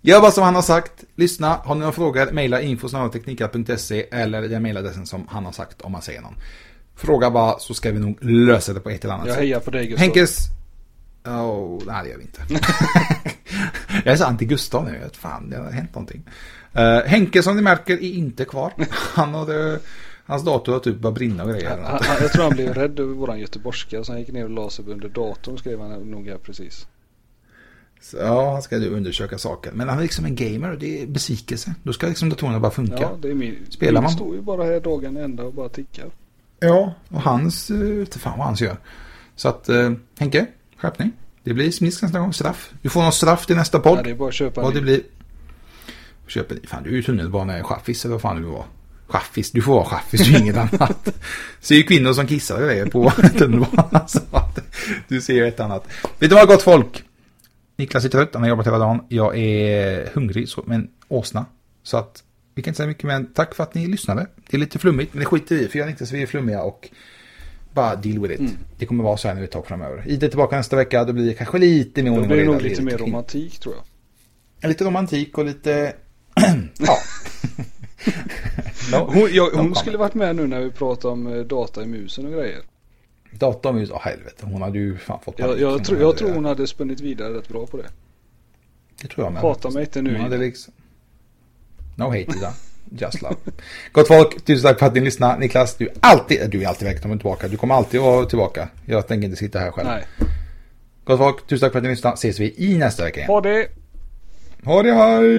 gör vad som han har sagt, lyssna, har ni några frågor, mejla info.teknikat.se eller den mejladressen som han har sagt om man säger någon. Fråga bara så ska vi nog lösa det på ett eller annat jag sätt. Jag hejar på dig Gustav. Henkes... Oh, nej, det gör vi inte. jag är så anti-Gustav nu, vet fan, det har hänt någonting. Uh, Henke som ni märker är inte kvar. Han hade... Hans dator har typ börjat brinna och grejer. Han, han, jag tror han blev rädd över våran göteborgska så han gick ner och la sig under datorn skrev han nog här precis. Så, ja, han ska ju undersöka saker. Men han är liksom en gamer och det är besvikelse. Då ska liksom datorerna bara funka. Ja, det är min. Spelar man? står ju bara här dagen ända och bara tickar. Ja, och hans, inte fan vad hans gör. Så att, uh, Henke, skärpning. Det blir smisk nästa gång, straff. Du får någon straff till nästa podd. Ja, det är bara att köpa Vad det blir. Köp en Fan, du är ju tunnelbana-chaffis eller vad fan du var. Chaffis, du får vara chaffis, är inget annat. Ser ju kvinnor som kissar och grejer på tunnelbanan. Så att du ser ett annat. Vet du vad gott folk? Niklas är trött, han har jobbat hela dagen. Jag är hungrig, så, men åsna. Så att vi kan inte säga mycket, men tack för att ni lyssnade. Det är lite flummigt, men det skiter vi för jag är inte så vi är flummiga och bara deal with it. Mm. Det kommer vara så här nu ett tag framöver. Ida är tillbaka nästa vecka, då blir det kanske lite mer ordning Då blir det nog lite mer romantik tror jag. Lite romantik och lite... ja. no, hon jag, hon skulle varit med nu när vi pratade om eh, data i musen och grejer. Data i musen? Oh, helvete, hon hade ju fan fått Jag, jag, tro, jag tror hon hade spunnit vidare rätt bra på det. Det tror jag med. Hata mig inte nu. Hon hade liksom... No hate Ida. Just love. Gott folk, tusen tack för att ni lyssnade. Niklas, du är alltid, du är alltid välkommen tillbaka. Du kommer alltid vara tillbaka. Jag tänker inte sitta här själv. Nej. Gott folk, tusen tack för att ni lyssnade. Ses vi i nästa vecka igen. Ha det! Ha det, hej!